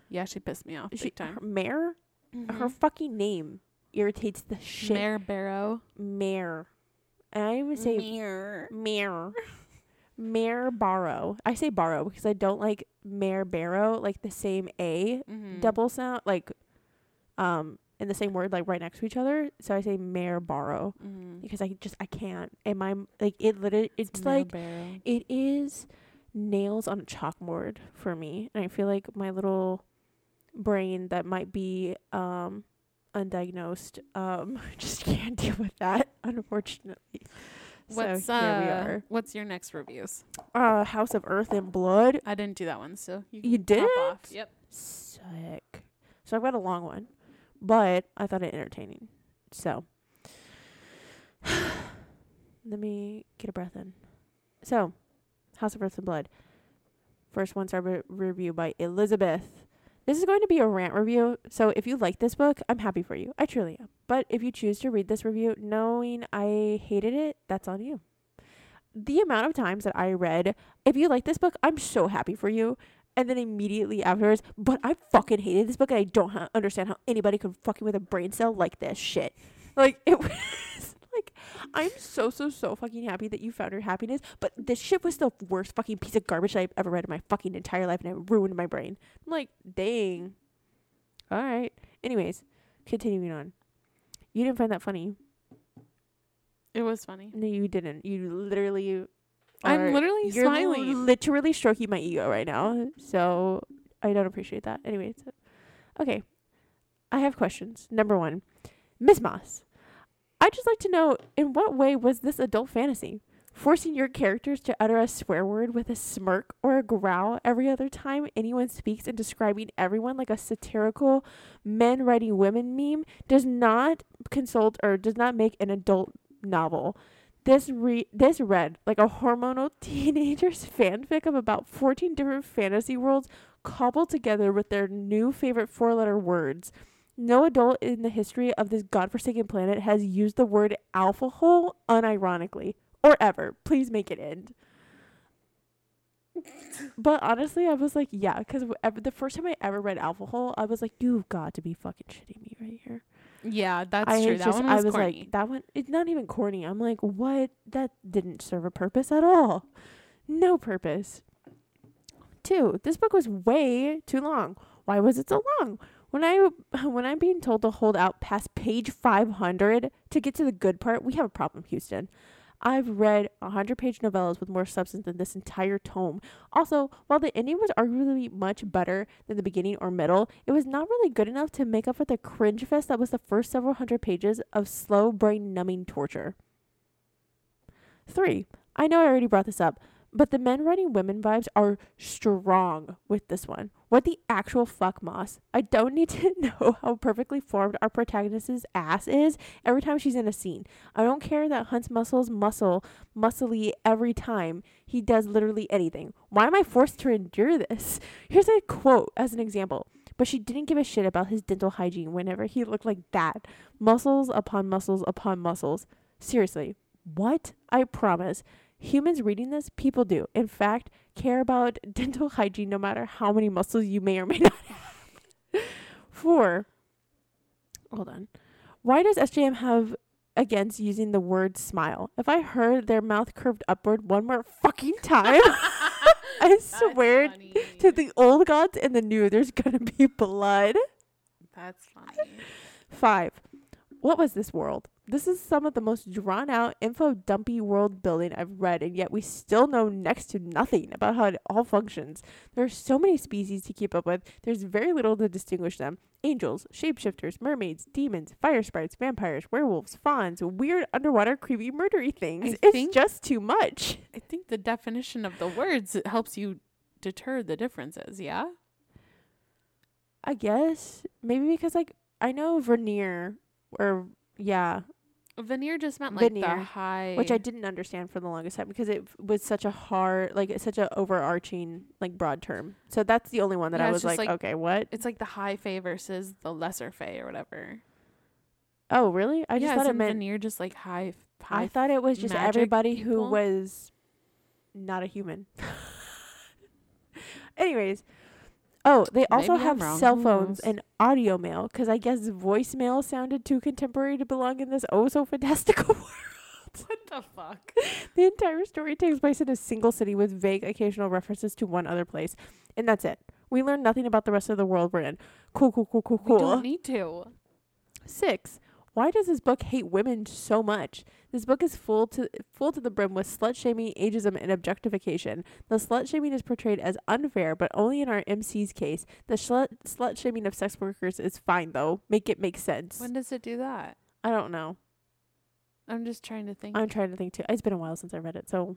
Yeah, she pissed me off She, big time. her, Mare, her Mhm. fucking name irritates the shit. Mare Barrow. Mare. And I even say Mare. Mare. Mare Barrow. I say borrow because I don't like Mare Barrow, like the same A Mhm. double sound, like um in the same word, like right next to each other. So I say Mare Barrow Mhm. because I just I can't. And my like it literally it's like Barrow. it is nails on a chalkboard for me. And I feel like my little brain that might be um undiagnosed um just can't deal with that, unfortunately. What's so uh. What's your next reviews? Uh House of Earth and Blood. I didn't do that one, so you, You didn't? off. Yep. Sick. So I've got a long one, but I thought it entertaining. So let me get a breath in. So, House of Earth and Blood. First one star re- review by Elizabeth. This is going to be a rant review, so if you like this book, I'm happy for you. I truly am. But if you choose to read this review knowing I hated it, that's on you. The amount of times that I read, if you like this book, I'm so happy for you. And then immediately afterwards, but I fucking hated this book and I don't ha- understand how anybody could fucking with a brain cell like this shit. Like, it was like, I'm so, so, so fucking happy that you found your happiness, but this shit was the worst fucking piece of garbage I've ever read in my fucking entire life and it ruined my brain. I'm like, dang. All right. Anyways, continuing on. You didn't find that funny. It was funny. No, you didn't. You literally. I'm literally you're smiling. literally stroking my ego right now. So I don't appreciate that. Anyways, okay. I have questions. Number one, Miss Maas. I'd just like to know in what way was this adult fantasy? Forcing your characters to utter a swear word with a smirk or a growl every other time anyone speaks and describing everyone like a satirical men writing women meme does not consult or does not make an adult novel. This re- this read like a hormonal teenager's fanfic of about 14 different fantasy worlds cobbled together with their new favorite four-letter words. No adult in the history of this godforsaken planet has used the word alpha hole unironically or ever. Please make it end. But honestly, I was like, yeah, because the first time I ever read Alpha Hole, I was like, you've got to be fucking shitting me right here. Yeah, that's I true. just, That one was, I was corny. like, that one, it's not even corny. I'm like, what? That didn't serve a purpose at all. No purpose. Two, this book was way too long. Why was it so long? When I when I'm being told to hold out past page 500 to get to the good part, we have a problem, Houston. I've read a 100 page novellas with more substance than this entire tome. Also, while the ending was arguably much better than the beginning or middle, it was not really good enough to make up for the cringe fest that was the first several hundred pages of slow brain numbing torture. 3. I know I already brought this up, but the men writing women vibes are strong with this one. What the actual fuck, Maas? I don't need to know how perfectly formed our protagonist's ass is every time she's in a scene. I don't care that Hunt's muscles muscle muscly every time he does literally anything. Why am I forced to endure this? Here's a quote as an example. But she didn't give a shit about his dental hygiene whenever he looked like that. Muscles upon muscles upon muscles. Seriously, what? I promise. Humans reading this, people do. In fact, care about dental hygiene no matter how many muscles you may or may not have. Four. Hold on. Why does SJM have against using the word smile? If I heard their mouth curved upward one more fucking time, I swear to the old gods and the new, there's gonna be blood. That's funny. Five. What was this world? This is some of the most drawn out, info dumpy world building I've read, and yet we still know next to nothing about how it all functions. There are so many species to keep up with, there's very little to distinguish them. Angels, shapeshifters, mermaids, demons, fire sprites, vampires, werewolves, fauns, weird underwater creepy murdery things. I it's just too much. I think the definition of the words helps you deter the differences. Yeah. I guess. Maybe because like I know Vanir or yeah, Vanir just meant like the Vanir, high, which I didn't understand for the longest time because it was such a hard, like it's such a overarching, like broad term. So that's the only one that Yeah, I was just like, like- okay, what? It's like the high fae versus the lesser fae or whatever. Oh, really? I just yeah, thought it meant. Vanir just like high. high I thought it was just everybody who was not a human. Anyways, oh, they also Maybe have cell phones and audio mail because I guess voicemail sounded too contemporary to belong in this oh so fantastical world. what the fuck? The entire story takes place in a single city with vague occasional references to one other place. And that's it. We learn nothing about the rest of the world we're in. Cool, cool, cool, cool, cool. We don't need to. Six. Why does this book hate women so much? This book is full to full to the brim with slut shaming, ageism, and objectification. The slut shaming is portrayed as unfair, but only in our MC's case. The slut slut shaming of sex workers is fine though. Make it make sense. When does it do that? I don't know. I'm just trying to think. I'm trying to think too. It's been a while since I read it, so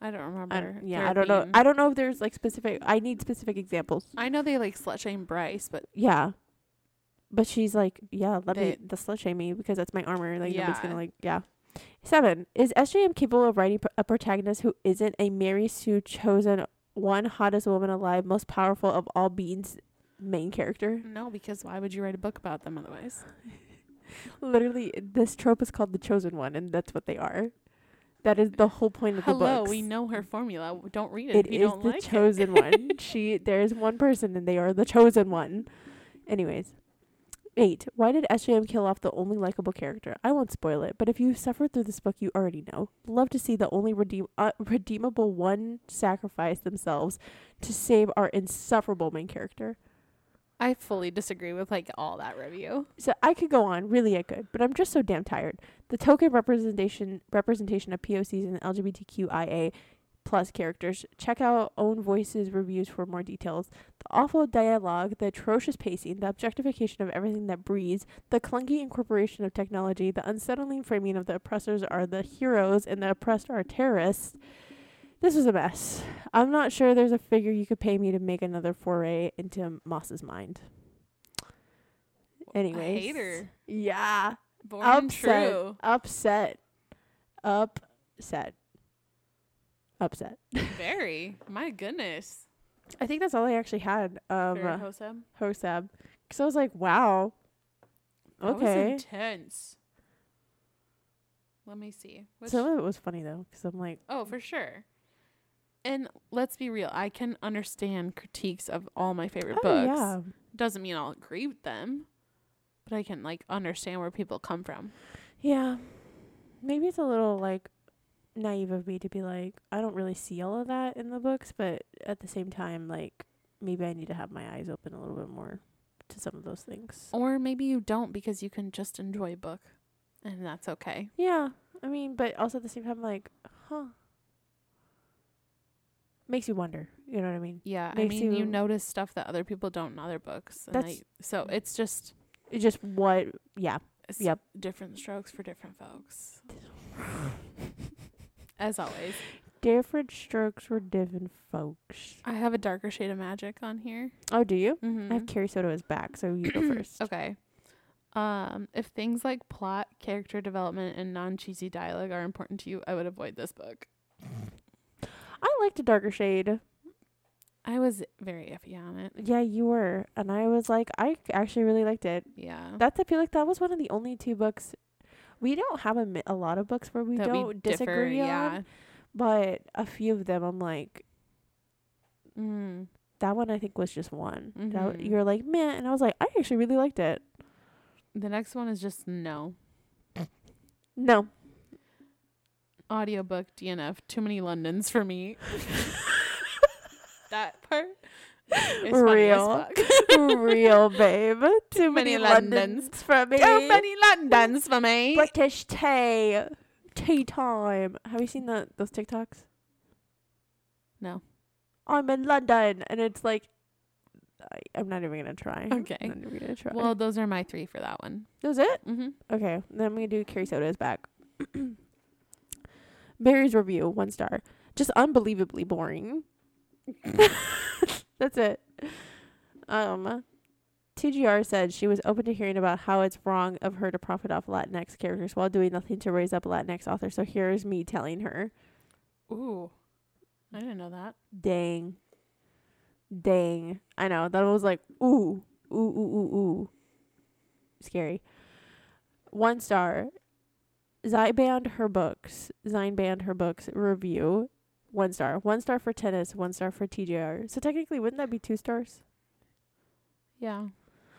I don't remember. I don't, yeah, I don't know. I don't know if there's like specific. I need specific examples. I know they like slut shame Bryce, but Yeah. But she's like, yeah, let me the slut shame me because that's my armor. Like nobody's gonna like, yeah. Seven is SJM capable of writing a protagonist who isn't a Mary Sue chosen one hottest woman alive, most powerful of all beings, main character? no, because why would you write a book about them otherwise? Literally, this trope is called the chosen one, and that's what they are. That is the whole point of the Hello, books. we know her formula. Don't read it, It if you is the like chosen it. one. She there is one person and they are the chosen one. Anyways. Eight. Why did SJM kill off the only likable character? I won't spoil it, but if you've suffered through this book, you already know. Love to see the only redeem uh, redeemable one sacrifice themselves to save our insufferable main character. I fully disagree with like all that review. So I could go on, really I could, but I'm just so damn tired. The token representation representation of POCs and LGBTQIA plus characters. Check out Own Voices reviews for more details. The awful dialogue, the atrocious pacing, the objectification of everything that breathes, the clunky incorporation of technology, the unsettling framing of the oppressors are the heroes and the oppressed are terrorists. This was a mess. I'm not sure there's a figure you could pay me to make another foray into Maas's mind. Anyways. a hater. Yeah. Born Upset. true. Upset. Upset. Upset. Very. My goodness. I think that's all I actually had. Um, For Hoseb. Hosab. Because I was like, wow. Okay. That was intense. Let me see. Which, Some of it was funny though, because I'm like, oh, for sure. And let's be real. I can understand critiques of all my favorite oh books. yeah, Doesn't mean I'll agree with them, but I can like understand where people come from. yeah. Maybe it's a little like naive of me to be like, I don't really see all of that in the books, but at the same time, like maybe I need to have my eyes open a little bit more to some of those things. Or maybe you don't because you can just enjoy a book, and that's okay. Yeah, I mean, but also at the same time, like, huh? Makes you wonder. You know what I mean? Yeah, I mean, you, you- notice stuff that other people don't in other books. And That's- I, so it's just It's just what? Yeah. Yep. different strokes for different folks. As always, Different strokes for different folks. I have a darker shade of magic on here. Oh, do you? Mm-hmm. I have Carrie Soto as back, so you go first. Okay. Um, if things like plot, character development, and non cheesy dialogue are important to you, I would avoid this book. I liked a darker shade. I was very iffy on it. Yeah, you were, and I was like, I actually really liked it. Yeah. That's I feel like that was one of the only two books. We don't have a, a lot of books where we That don't differ, disagree yeah. on, but a few of them I'm like, Mm. that one I think was just one. That w- Mhm. you're like, man, and I was like, I actually really liked it. The next one is just no. No, Audiobook DNF. Too many Londons for me. that part is funny as Real. real babe. Too many many Londons. Londons for me. Too many Londons for me. British tea, tea time. Have you seen the those TikToks? No. I'm in London, and it's like, I, I'm not even gonna try. Okay. I'm not even gonna try. Well, those are my three for that one. that was it. Mm-hmm. Okay, then I'm gonna do Carrie Soto's back. Barry's review, one star. Just unbelievably boring. That's it. Um, TJR said she was open to hearing about how it's wrong of her to profit off Latinx characters while doing nothing to raise up Latinx authors. So here's me telling her, Ooh. I didn't know that. dang, dang. I know that was like, ooh, ooh, ooh, ooh, ooh, scary. One star. Zai banned her books. Zine banned her books review. One star. One star for tennis. One star for TJR. So technically, wouldn't that be two stars? Yeah.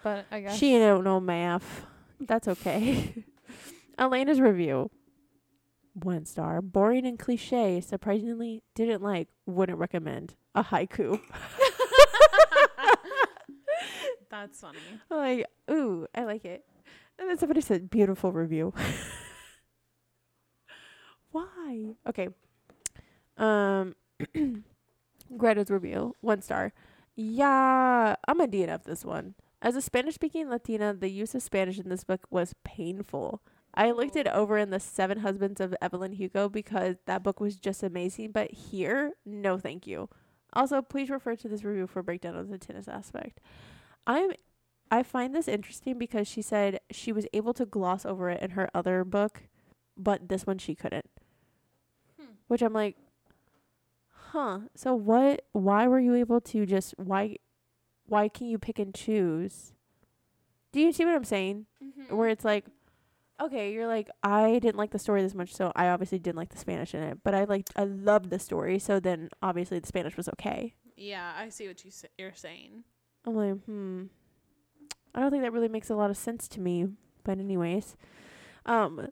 But I guess. She don't know math. That's okay. Elena's review. One star. Boring and cliche. Surprisingly, didn't like. Wouldn't recommend. A haiku. That's funny. like, ooh, I like it. And then somebody said, beautiful review. Why? Okay. Um, Greta's review, one star. Yeah, I'm a DNF this one. As a Spanish speaking Latina, the use of Spanish in this book was painful. I looked it over in the Seven Husbands of Evelyn Hugo because that book was just amazing, but here, no thank you. Also, please refer to this review for a breakdown of the tennis aspect. I'm I find this interesting because she said she was able to gloss over it in her other book, but this one she couldn't. Hmm. Which I'm like, huh. So what why were you able to just why why can you pick and choose? Do you see what I'm saying? Mm-hmm. Where it's like okay, you're like I didn't like the story this much, so I obviously didn't like the Spanish in it, but I liked I loved the story, so then obviously the Spanish was okay. Yeah, I see what you sa- you're saying. I'm like, hmm. I don't think that really makes a lot of sense to me. But anyways, um,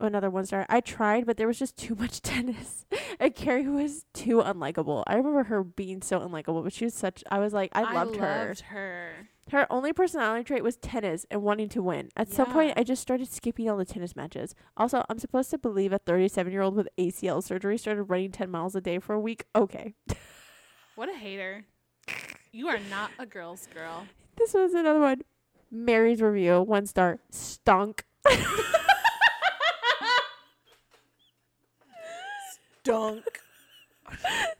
another one star. I tried, but there was just too much tennis, and Carrie was too unlikable. I remember her being so unlikable, but she was such. I was like, I loved her. loved her. Her only personality trait was tennis and wanting to win. At some point, I just started skipping all the tennis matches. Also, I'm supposed to believe a 37 year old with ACL surgery started running 10 miles a day for a week. Okay. What a hater. You are not a girl's girl. This was another one. Mary's review, one star. Stunk. Dunk.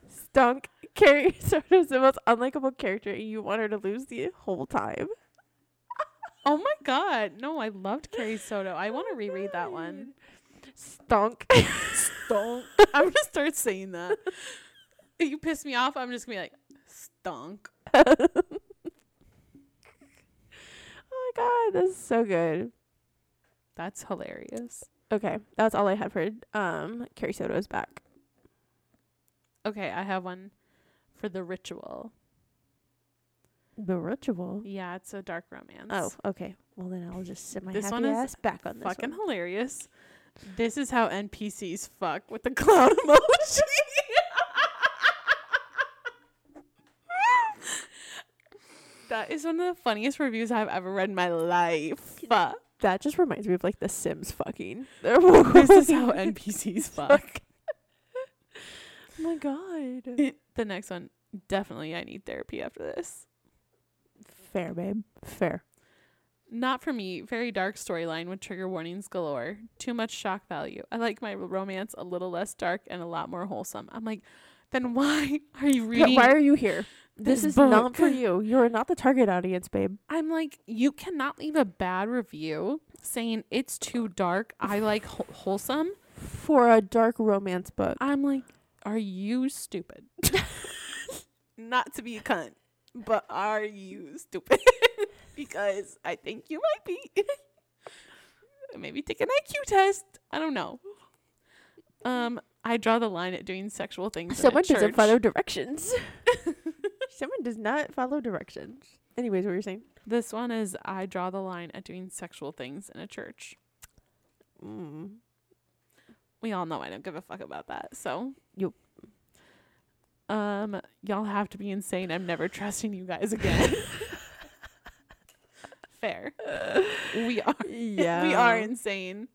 Stunk. Carrie sort of the most unlikable character, and you want her to lose the whole time. Oh my god. No, I loved Carrie Soto. I want to reread that one. Stunk. Stunk. I'm gonna start saying that. If you piss me off, I'm just gonna be like, stunk. oh my god, this is so good. That's hilarious. Okay, that's all I had for um Carrie Soto is back. Okay, I have one for the ritual. The ritual. Yeah, it's a dark romance. Oh, okay. Well then I'll just sit my This happy ass back on this fucking one. hilarious. This is how NPCs fuck with the clown emoji. that is one of the funniest reviews I've ever read in my life. That just reminds me of like The Sims fucking. this is how NPCs fuck. Oh my god. the next one, definitely I need therapy after this. Fair, babe. Fair. Not for me. Very dark storyline with trigger warnings galore. Too much shock value. I like my romance a little less dark and a lot more wholesome. I'm like, then why are you reading? why are you here? This, this is not for you. You are not the target audience, babe. I'm like, you cannot leave a bad review saying it's too dark. I like wh- wholesome. For a dark romance book. I'm like, are you stupid? Not to be a cunt, but are you stupid? because I think you might be. Maybe take an IQ test. I don't know. Um, I draw the line at doing sexual things. in a church. Someone doesn't follow directions. Someone does not follow directions. Anyways, what were you saying? This one is I draw the line at doing sexual things in a church. Mm. We all know I don't give a fuck about that. So you, Um, y'all have to be insane. I'm never trusting you guys again. Fair. We are. Yeah. We are insane.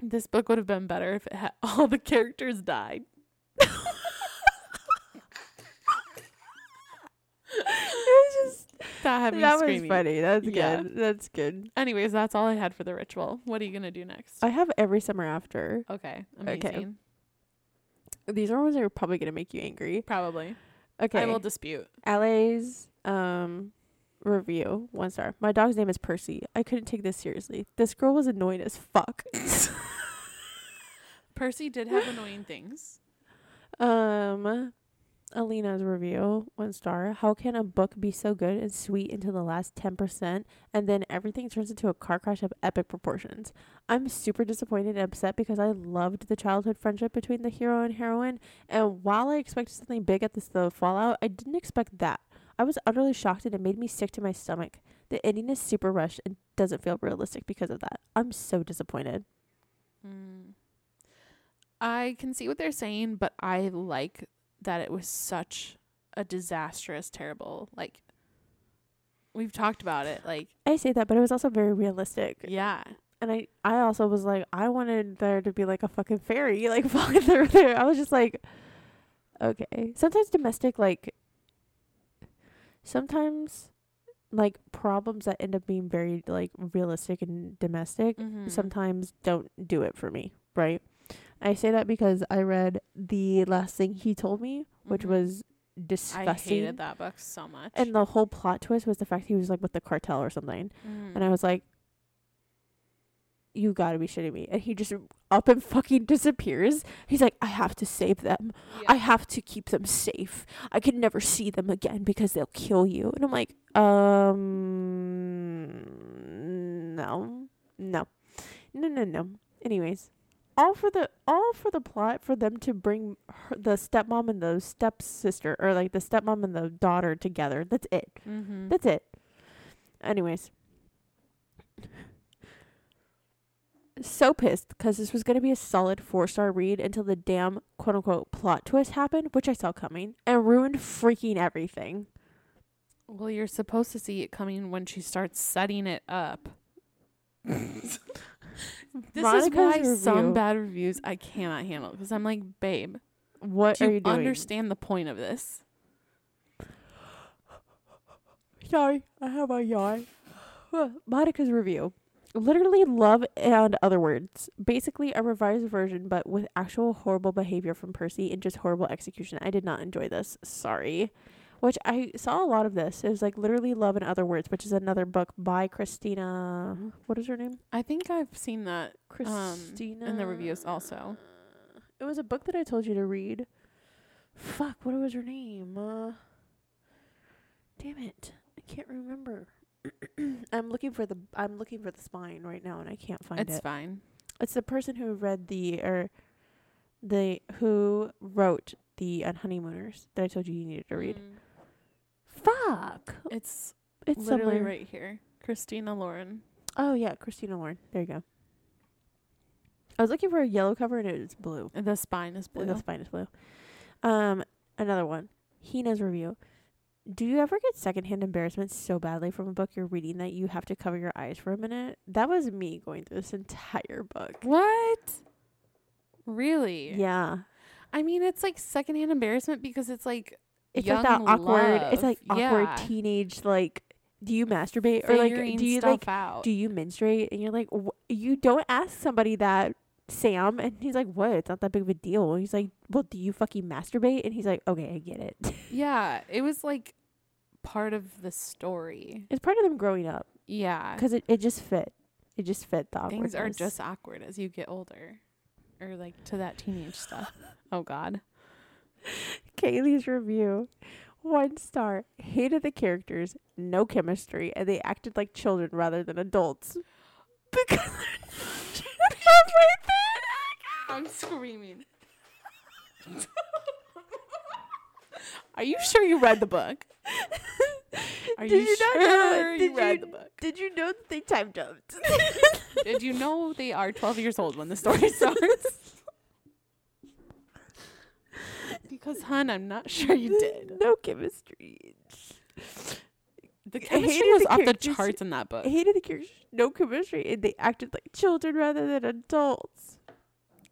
This book would have been better if it had all the characters died. It was just That had me that was funny. That's Yeah. good. That's good. Anyways, that's all I had for the ritual. What are you gonna do next? I have every summer after. okay, Okay. amazing. These are ones that are probably gonna make you angry. Probably. Okay. I will dispute. LA's um review one star. My dog's name is Percy. I couldn't take this seriously. This girl was annoying as fuck. Percy did have annoying things. um, Alina's review one star. How can a book be so good and sweet until the last ten percent, and then everything turns into a car crash of epic proportions? I'm super disappointed and upset because I loved the childhood friendship between the hero and heroine, and while I expected something big at this the fallout, I didn't expect that. I was utterly shocked and it made me sick to my stomach. The ending is super rushed and doesn't feel realistic because of that. I'm so disappointed. Mm. I can see what they're saying, but I like that it was such a disastrous, terrible. Like we've talked about it. Like I say that, but it was also very realistic. yeah, And I, I also was like, I wanted there to be like a fucking fairy, like flying through there. I was just like, okay. Sometimes domestic, like, sometimes, like, problems that end up being very, like, realistic and domestic mm-hmm. sometimes don't do it for me, right? I say that because I read the last thing he told me, which Mhm. was disgusting. I hated that book so much. And the whole plot twist was the fact he was like with the cartel or something. Mhm. And I was like, you gotta be shitting me. And he just up and fucking disappears. He's like, I have to save them. Yeah. I have to keep them safe. I can never see them again because they'll kill you. And I'm like, um, no, no, no, no, no. Anyways, all for the all for the plot for them to bring her, the stepmom and the stepsister or like the stepmom and the daughter together. That's it. mm-hmm. That's it. Anyways. So pissed because this was going to be a solid four star read until the damn quote unquote plot twist happened, which I saw coming, and ruined freaking everything. well, you're supposed to see it coming when she starts setting it up. this Monica's is why review- some bad reviews I cannot handle because I'm like, babe, What do are you you doing? understand the point of this? Sorry, I have a yawn. Monica's review. Literally love and other words. Basically a revised version, but with actual horrible behavior from Percy and just horrible execution. I did not enjoy this. Sorry. Which I saw a lot of this. It was like literally love in other words, which is another book by Christina. What is her name? I think I've seen that. Christina. in the reviews also. It was a book that I told you to read. Fuck, what was her name? Uh, damn it, I can't remember. I'm looking for the I'm looking for the spine right now and I can't find it's it. fine. It's the person who read the or the who wrote the uh, honeymooners that I told you you needed to read. Mm. Fuck, It's, it's literally somewhere. right here. Christina Lauren. Oh yeah, Christina Lauren. There you go. I was looking for a yellow cover and it's blue. The spine is blue. The spine is blue. Um, another one. Hina's review. Do you ever get secondhand embarrassment so badly from a book you're reading that you have to cover your eyes for a minute? That was me going through this entire book. what? Really? Yeah. I mean, it's like secondhand embarrassment because it's like It's like that awkward it's like awkward Yeah. teenage like do you masturbate or like do you like out. do you menstruate and you're like wh- you don't ask somebody that Sam and he's like what it's not that big of a deal he's like well do you fucking masturbate and he's like okay I get it yeah, it was like part of the story. it's part of them growing up Yeah. because it, it just fit it just fit the Things are just awkward as you get older. Or like to that teenage stuff. Oh god. Kaylee's review one star hated the characters no chemistry and they acted like children rather than adults because I'm screaming. Are you sure you read the book? Are Did you, you not sure know- you read you- the book? Did you know that they time jumped? Did you know they are 12 years old when the story starts? Because, hun, I'm not sure you did. no chemistry. The chemistry was the off the charts in that book. I hated the characters. No chemistry, and they acted like children rather than adults.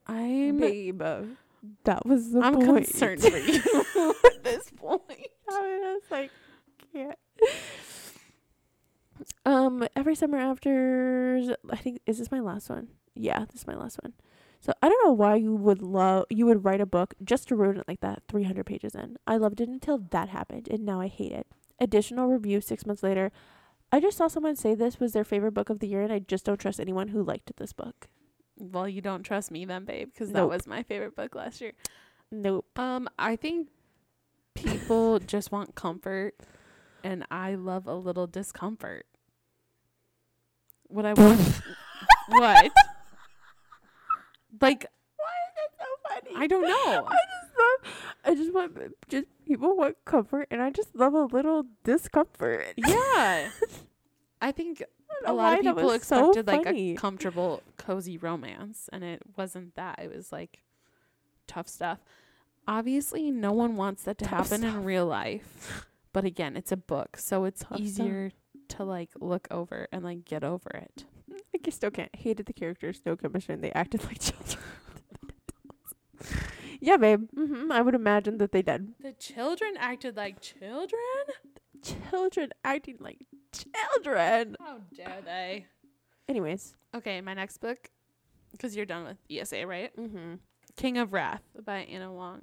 I'm Babe, that was the I'm point. concerned for you at this point. I was like, can't. Um, every summer after, I think is this my last one? Yeah, this is my last one. So I don't know why you would love you would write a book just to ruin it like that, three hundred pages in. I loved it until that happened, and now I hate it. Additional review six months later. I just saw someone say this was their favorite book of the year, and I just don't trust anyone who liked this book. Well, you don't trust me then, babe, because that was my favorite book last year. Nope. Um, I think people just want comfort, and I love a little discomfort. What I want, what? Like Why is it so funny? I don't know. I just love. I just want just people want comfort, and I just love a little discomfort. Yeah, I think I a lot of people was so expected like a comfortable, cozy romance, and it wasn't that. It was like tough stuff. Obviously, no one wants that to Tough happen stuff. in real life, but again, it's a book, so it's Tough stuff. To like look over and like get over it. I just still can't. Hated the characters, no commission. they acted like children. yeah, babe. hmm I would imagine that they did. The children acted like children. Children acting like children. How dare they? Anyways. Okay, my next book, because you're done with ESA, right? Mm-hmm. King of Wrath by Anna Wong.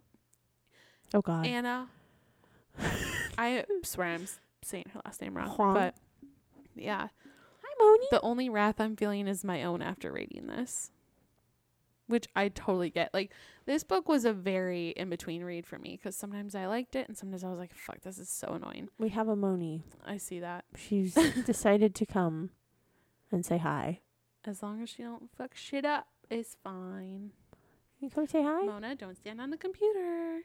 Oh God. Anna. I swear I'm saying her last name wrong, Huang. but yeah, Hi, Moni. the only wrath I'm feeling is my own after reading this, which I totally get. Like this book was a very in between read for me because sometimes I liked it and sometimes I was like, "Fuck, this is so annoying." we have a Moni. I see that. She's decided to come and say hi. As long as she don't fuck shit up, it's fine. You come say hi? Mona, don't stand on the computer.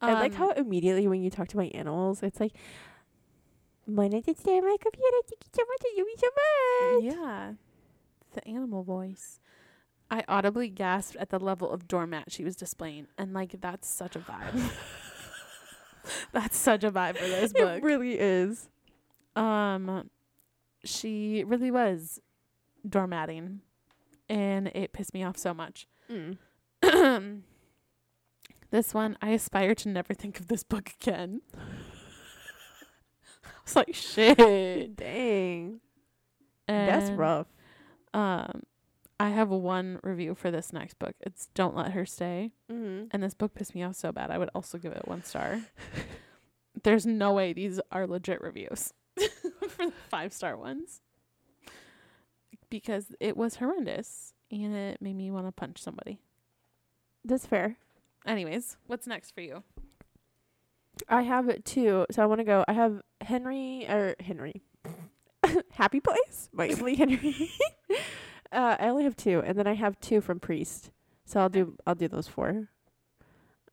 I like Um, how immediately when you talk to my animals, it's like, Mona did stay on my computer. Thank you so much. I love you so much. Yeah. The animal voice. I audibly gasped at the level of doormat she was displaying. And like that's such a vibe. that's such a vibe for this book. It really is. Um she really was doormatting. And it pissed me off so much. Mm. this one, I aspire to never think of this book again. Was like, shit. Dang. That's rough. Um, I have one review for this next book. It's Don't Let Her Stay. Mm-hmm. And this book pissed me off so bad. I would also give it one star. There's no way these are legit reviews for the five star ones. Because it was horrendous and it made me want to punch somebody. That's fair. Anyways, what's next for you? I have it too. So I want to go. I have Henry or Henry. Happy Place by Emily Henry. uh, I only have two, and then I have two from Priest. So I'll do I'll do those four.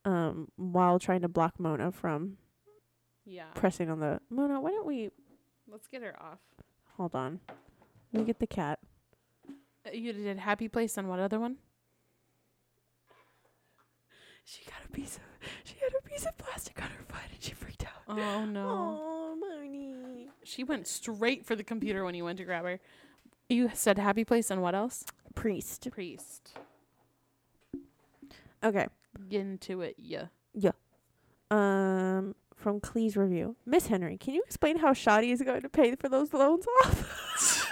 Um, while trying to block Mona from Yeah. pressing on the Mona. Why don't we Let's get her off. hold on? Let me get the cat. Uh, You did Happy Place and what other one? She got a piece of she had a piece of plastic on her foot, and she freaked out. Oh no. Oh, Moni. She went straight for the computer when you went to grab her. You said Happy Place and what else? Priest. Priest. Okay. Get into it, yeah. Yeah. Um, from Clee's review, Miss Henry, can you explain how Shoddy is going to pay for those loans off?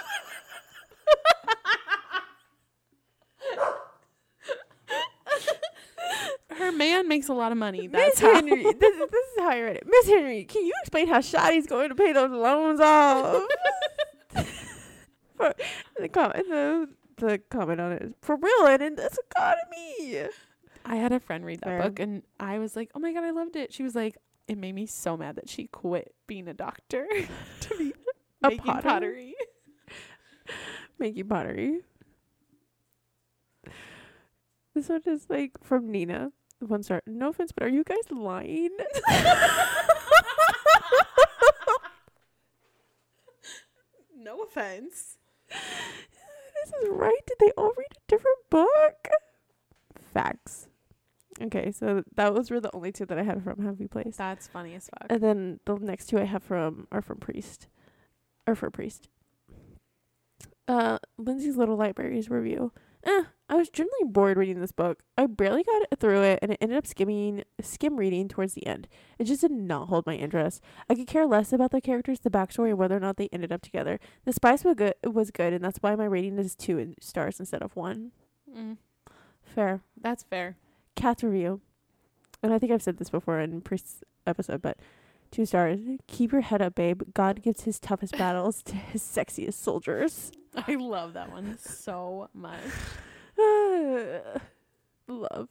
Her man makes a lot of money. Miss That's how. Henry, this is this is how I read it. Miss Henry, can you explain how Shoddy's going to pay those loans off? for the comment, the the comment on it is for real and in this economy. I had a friend read that Fair. book and I was like, "Oh my god, I loved it." She was like, "It made me so mad that she quit being a doctor to be A making potter? pottery." Making pottery. This one is like from Nina. One star. No offense, but are you guys lying? no offense. this is right. Did they all read a different book? Facts. Okay, so that was were the only two that I had from Happy Place. That's funny as fuck. And then the next two I have from are from Priest. Or for Priest. Uh Lindsay's Little Libraries review. Eh, I was generally bored reading this book. I barely got through it and it ended up skimming skim reading towards the end. It just did not hold my interest. I could care less about the characters, the backstory, and whether or not they ended up together. The spice was good was good and that's why my rating is two in- stars instead of one. Mm, Fair. that's fair. Cat's review. And I think I've said this before in Priest's episode, but two stars. Keep your head up, babe. God gives his toughest battles to his sexiest soldiers. I love that one so much. Love.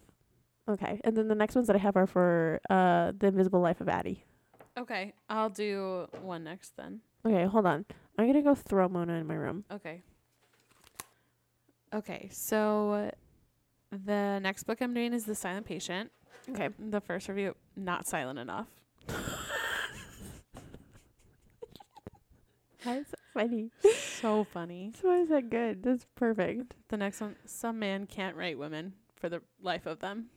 Okay. And then the next ones that I have are for uh The Invisible Life of Addie. Okay, I'll do one next then. Okay, hold on. I'm gonna go throw Mona in my room. Okay. Okay, so the next book I'm doing is The Silent Patient. Okay. The first review, not silent enough. funny. So funny. So why is that good? That's perfect. The next one, some man can't write women for the life of them,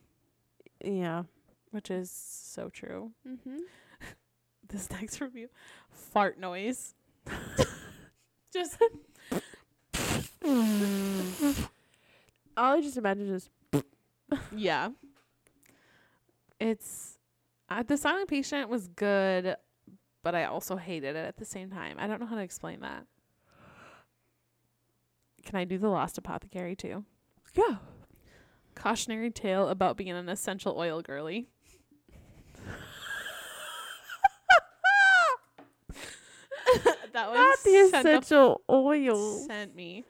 Yeah. which is so true. Mm-hmm. This next review, fart noise. Just All I just imagine is yeah. It's uh, the silent patient was good, but I also hated it at the same time. I don't know how to explain that. Can I do the Lost Apothecary too? yeah. Cautionary tale about being an essential oil girly. that one Not the essential oil. sent me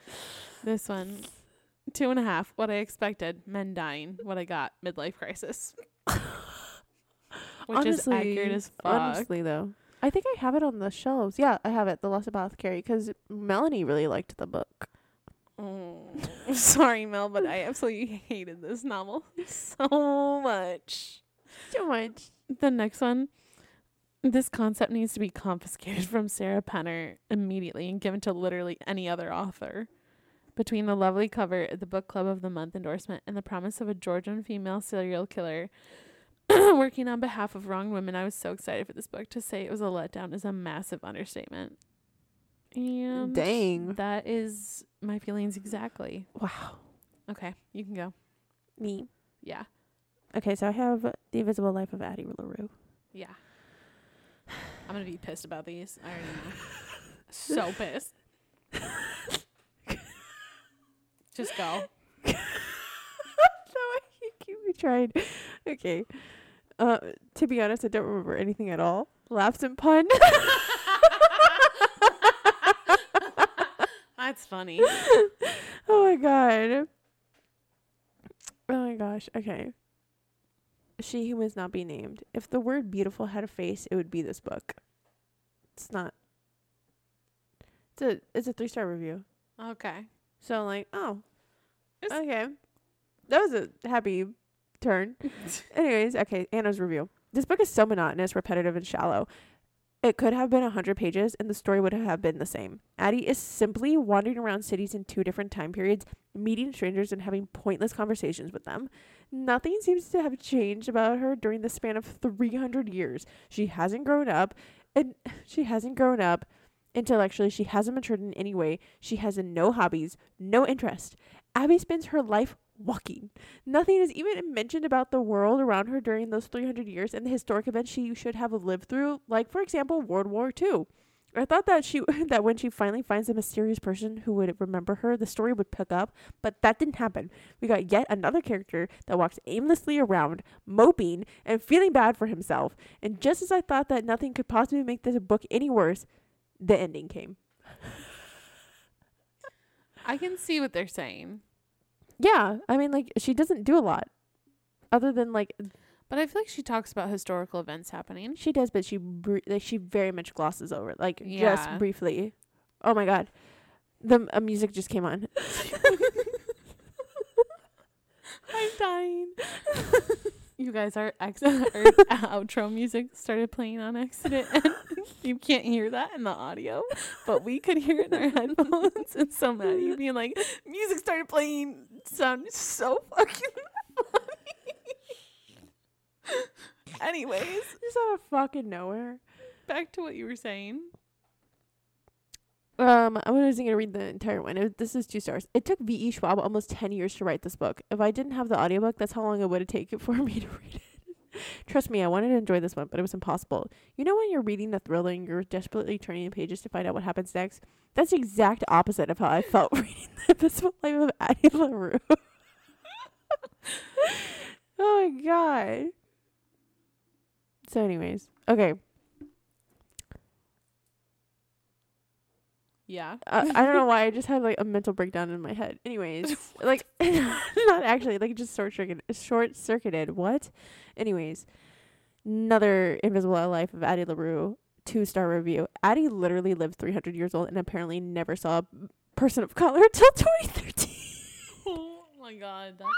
this one. Two and a half. What I expected. Men dying. What I got. Midlife crisis. Which is accurate as fuck. Honestly, though, I think I have it on the shelves. Yeah, I have it. The Lost Apothecary, because Melanie really liked the book. Oh, sorry, Mel, but I absolutely hated this novel so much. Too much. The next one. This concept needs to be confiscated from Sarah Penner immediately and given to literally any other author. Between the lovely cover, the book club of the month endorsement, and the promise of a Georgian female serial killer working on behalf of wronged women, I was so excited for this book. To say it was a letdown is a massive understatement. And Dang. that is my feelings exactly. Wow. Okay, you can go. Me. Yeah. Okay, so I have The Invisible Life of Addie LaRue. Yeah. I'm gonna be pissed about these. I already know. so pissed. Just go. no, you keep me trying. Okay. Uh, to be honest, I don't remember anything at all. Laughs and pun. That's funny. oh my god. Oh my gosh. Okay. She who must not be named. If the word beautiful had a face, it would be this book. It's not. It's a it's a three star review. Okay. So like, oh, It's- okay, that was a happy turn. Anyways, okay, Anna's review. This book is so monotonous, repetitive, and shallow. It could have been a hundred pages, and the story would have been the same. Addie is simply wandering around cities in two different time periods, meeting strangers and having pointless conversations with them. Nothing seems to have changed about her during the span of three hundred years. She hasn't grown up, and she hasn't grown up intellectually. She hasn't matured in any way. She has no hobbies, no interest. Addie spends her life walking. Nothing is even mentioned about the world around her during those 300 years and the historic events she should have lived through, like for example World War II. I thought that she that when she finally finds a mysterious person who would remember her, the story would pick up, but that didn't happen. We got yet another character that walks aimlessly around, moping and feeling bad for himself. And just as I thought that nothing could possibly make this book any worse, the ending came. I can see what they're saying, Yeah, I mean like she doesn't do a lot other than like but I feel like she talks about historical events happening. She does, but she br- like, she very much glosses over it, like Yeah. just briefly. Oh my god, the uh, music just came on. I'm dying. you guys, our, ex- our outro music started playing on accident, and you can't hear that in the audio, but we could hear it in our headphones. And so Maddie being like, "Music started playing," sounded so fucking funny. Anyways, Just out of fucking nowhere. back to what you were saying. Um, I wasn't gonna read the entire one. It, this is two stars. It took V. E. Schwab almost ten years to write this book. If I didn't have the audiobook, that's how long it would have taken for me to read it. Trust me, I wanted to enjoy this one, but it was impossible. You know when you're reading the thriller and you're desperately turning the pages to find out what happens next? That's the exact opposite of how I felt reading the Invisible Life of Addie LaRue. oh my god. So anyways, okay. Yeah. I, I don't know why I just had like a mental breakdown in my head. Anyways, like not actually like just short circuited. Short circuited. What? Anyways, another Invisible Life of Addie LaRue two star review. Addie literally lived 300 years old and apparently never saw a person of color till 2013. Oh my god. That's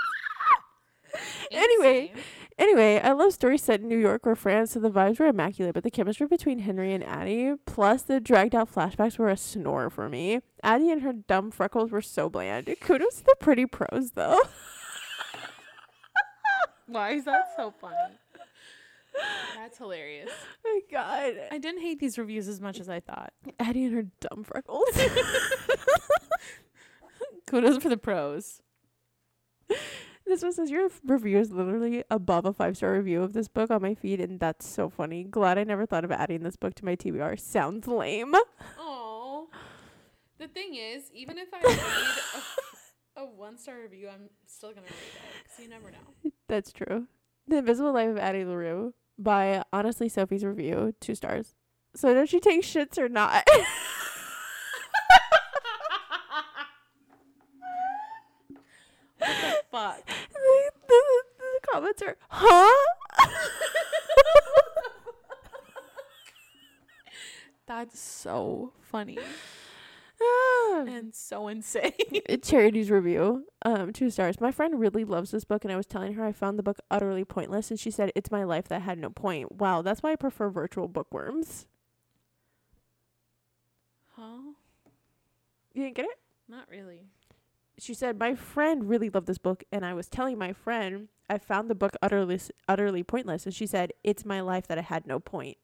Anyway. Anyway, I love stories set in New York or France, so the vibes were immaculate, but the chemistry between Henry and Addie, plus the dragged out flashbacks, were a snore for me. Addie and her dumb freckles were so bland. Kudos to the pretty prose, though. Why is that so funny? That's hilarious. my god. I didn't hate these reviews as much as I thought. Addie and her dumb freckles. Kudos for the pros. This one says your review is literally above a five star review of this book on my feed, and that's so funny. Glad I never thought of adding this book to my TBR. Sounds lame. Oh. The thing is, even if I read a, a one star review, I'm still gonna read it because you never know. That's true. The Invisible Life of Addie LaRue by Honestly Sophie's Review, two stars. So does she take shits or not? what the fuck? Comments are, huh? That's so funny and so insane. Charity's review, um, two stars. My friend really loves this book, and I was telling her I found the book utterly pointless, and she said it's my life that had no point. Wow, that's why I prefer virtual bookworms. huh? You didn't get it? Not really. she said my friend really loved this book and i was telling my friend i found the book utterly utterly pointless and she said it's my life that it had no point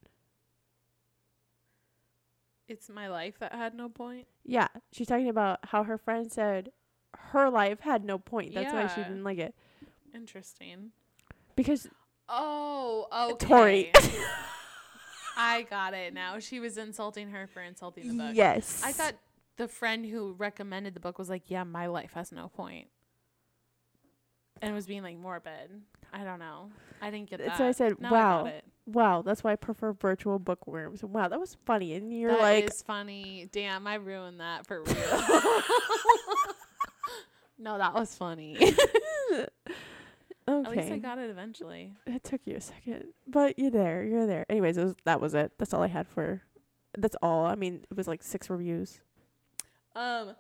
It's my life that had no point. yeah she's talking about how her friend said her life had no point that's why she didn't like it Interesting. because Oh, okay. tori I got it now. She was insulting her for insulting the book. yes I thought the friend who recommended the book was like, "Yeah, my life has no point," and was being like morbid. I don't know. I didn't get that. so i said Now wow it. wow that's why i prefer virtual bookworms wow that was funny and you're That like is funny. Damn, I ruined that for real. no, that was funny. okay At least I got it eventually. it took you a second but you're there you're there anyways it was, that was it that's all i had for that's all i mean it was like six reviews Um.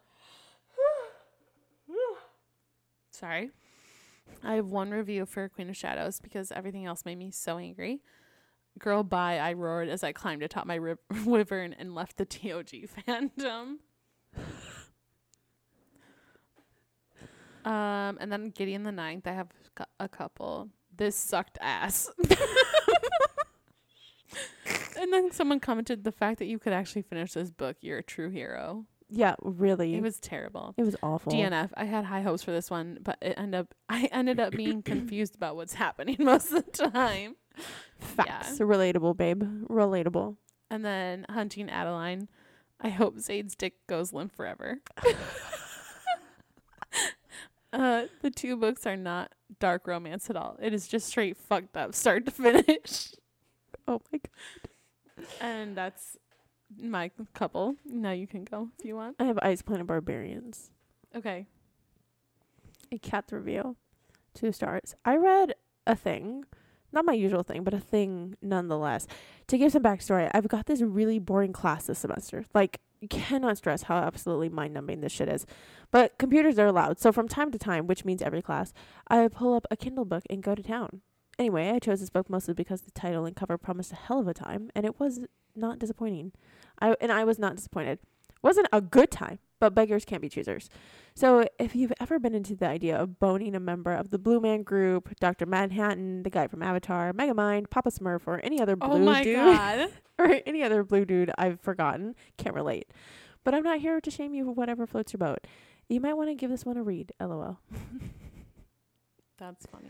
Sorry. I have one review for Queen of Shadows because everything else made me so angry. Girl, bye! I roared as I climbed atop my ri- wyvern and left the TOG fandom. Um, and then Gideon the Ninth. I have a couple. This sucked ass. and then someone commented the fact that you could actually finish this book. You're a true hero. Yeah, really. It was terrible. it was awful. DNF. I had high hopes for this one, but it ended up I ended up being confused about what's happening most of the time. Facts. Relatable, babe. Relatable. And then hunting Adeline. I hope Zade's dick goes limp forever. uh, the two books are not dark romance at all. It is just straight fucked up, start to finish. Oh my god. And that's my couple. Now you can go if you want. I have Ice Planet Barbarians. Okay. A cat's review. Two stars. I read a thing. Not my usual thing, but a thing nonetheless. To give some backstory, I've got this really boring class this semester. Like you cannot stress how absolutely mind numbing this shit is. But computers are allowed, so from time to time, which means every class, I pull up a Kindle book and go to town. Anyway, I chose this book mostly because the title and cover promised a hell of a time, and it was not disappointing. I and I was not disappointed. It Wasn't a good time, but beggars can't be choosers. So if you've ever been into the idea of boning a member of the Blue Man Group, Doctor Manhattan, the guy from Avatar, Megamind, Papa Smurf, or any other oh blue oh my dude, god. or any other blue dude I've forgotten, can't relate. But I'm not here to shame you for whatever floats your boat. You might want to give this one a read. LOL. That's funny.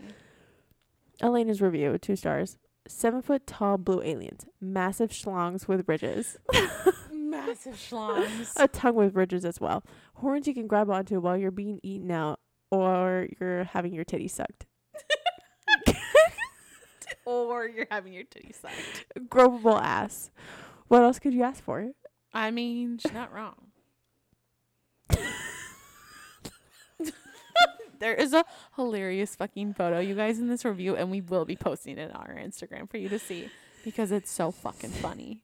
Elena's review, two stars. Seven foot tall blue aliens, massive schlongs with ridges, Massive schlongs. a tongue with ridges as well, horns you can grab onto while you're being eaten out or you're having your titty sucked. or you're having your titty sucked. Gropable ass. What else could you ask for? I mean, she's not wrong. There is a hilarious fucking photo, you guys, in this review, and we will be posting it on our Instagram for you to see because it's so fucking funny.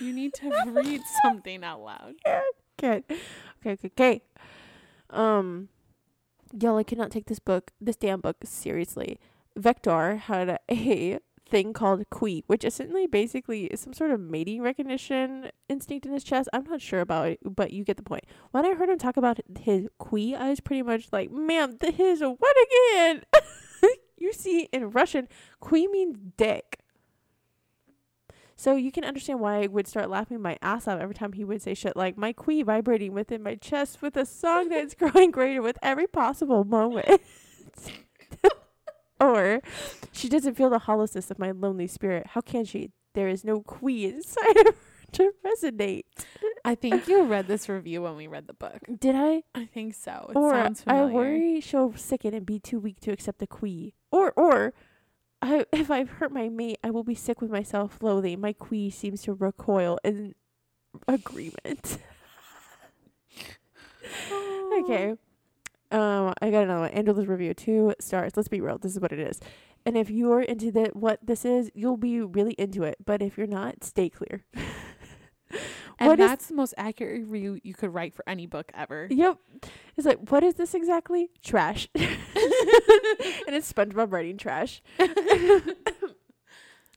You need to read something out loud. Okay. Okay, okay, okay. Um, y'all, I cannot take this book, this damn book, seriously. Vektal had a thing called khui, which essentially basically is some sort of mating recognition instinct in his chest. I'm not sure about it, but you get the point. When I heard him talk about his khui, I was pretty much like, ma'am, th- his what again? you see, in Russian, khui means dick. So you can understand why I would start laughing my ass off every time he would say shit like my queen vibrating within my chest with a song that's growing greater with every possible moment. or she doesn't feel the hollowness of my lonely spirit. How can she? There is no queen inside of her to resonate. I think you read this review when we read the book. Did I? I think so. It or sounds I familiar. worry she'll sicken and be too weak to accept the queen. Or or I, if I've hurt my mate, I will be sick with my self-loathing. My queen seems to recoil in agreement. okay. Um, I got another one. Angela's review, two stars. Let's be real. This is what it is. And if you're into the what this is, you'll be really into it. But if you're not, stay clear. And What is- that's the most accurate review you could write for any book ever. Yep. It's like, what is this exactly? Trash. and it's SpongeBob writing trash.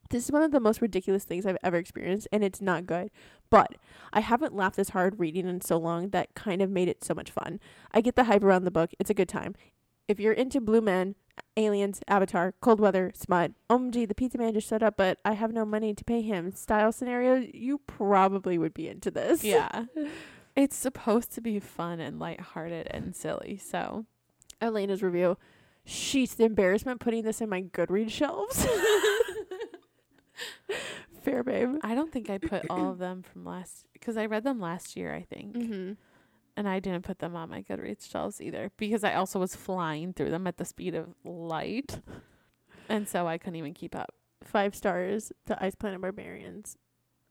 This is one of the most ridiculous things I've ever experienced, and it's not good. But I haven't laughed this hard reading in so long that kind of made it so much fun. I get the hype around the book. It's a good time. If you're into Blue Men, Aliens, Avatar, Cold Weather, Smut, OMG, the pizza man just showed up, but I have no money to pay him style scenario, you probably would be into this. Yeah. It's supposed to be fun and lighthearted and silly. So Elena's review. She's the embarrassment putting this in my Goodreads shelves. Fair, babe. I don't think I put all of them from last because I read them last year, I think. Mm-hmm. And I didn't put them on my Goodreads shelves either because I also was flying through them at the speed of light. And so I couldn't even keep up. Five stars to Ice Planet Barbarians.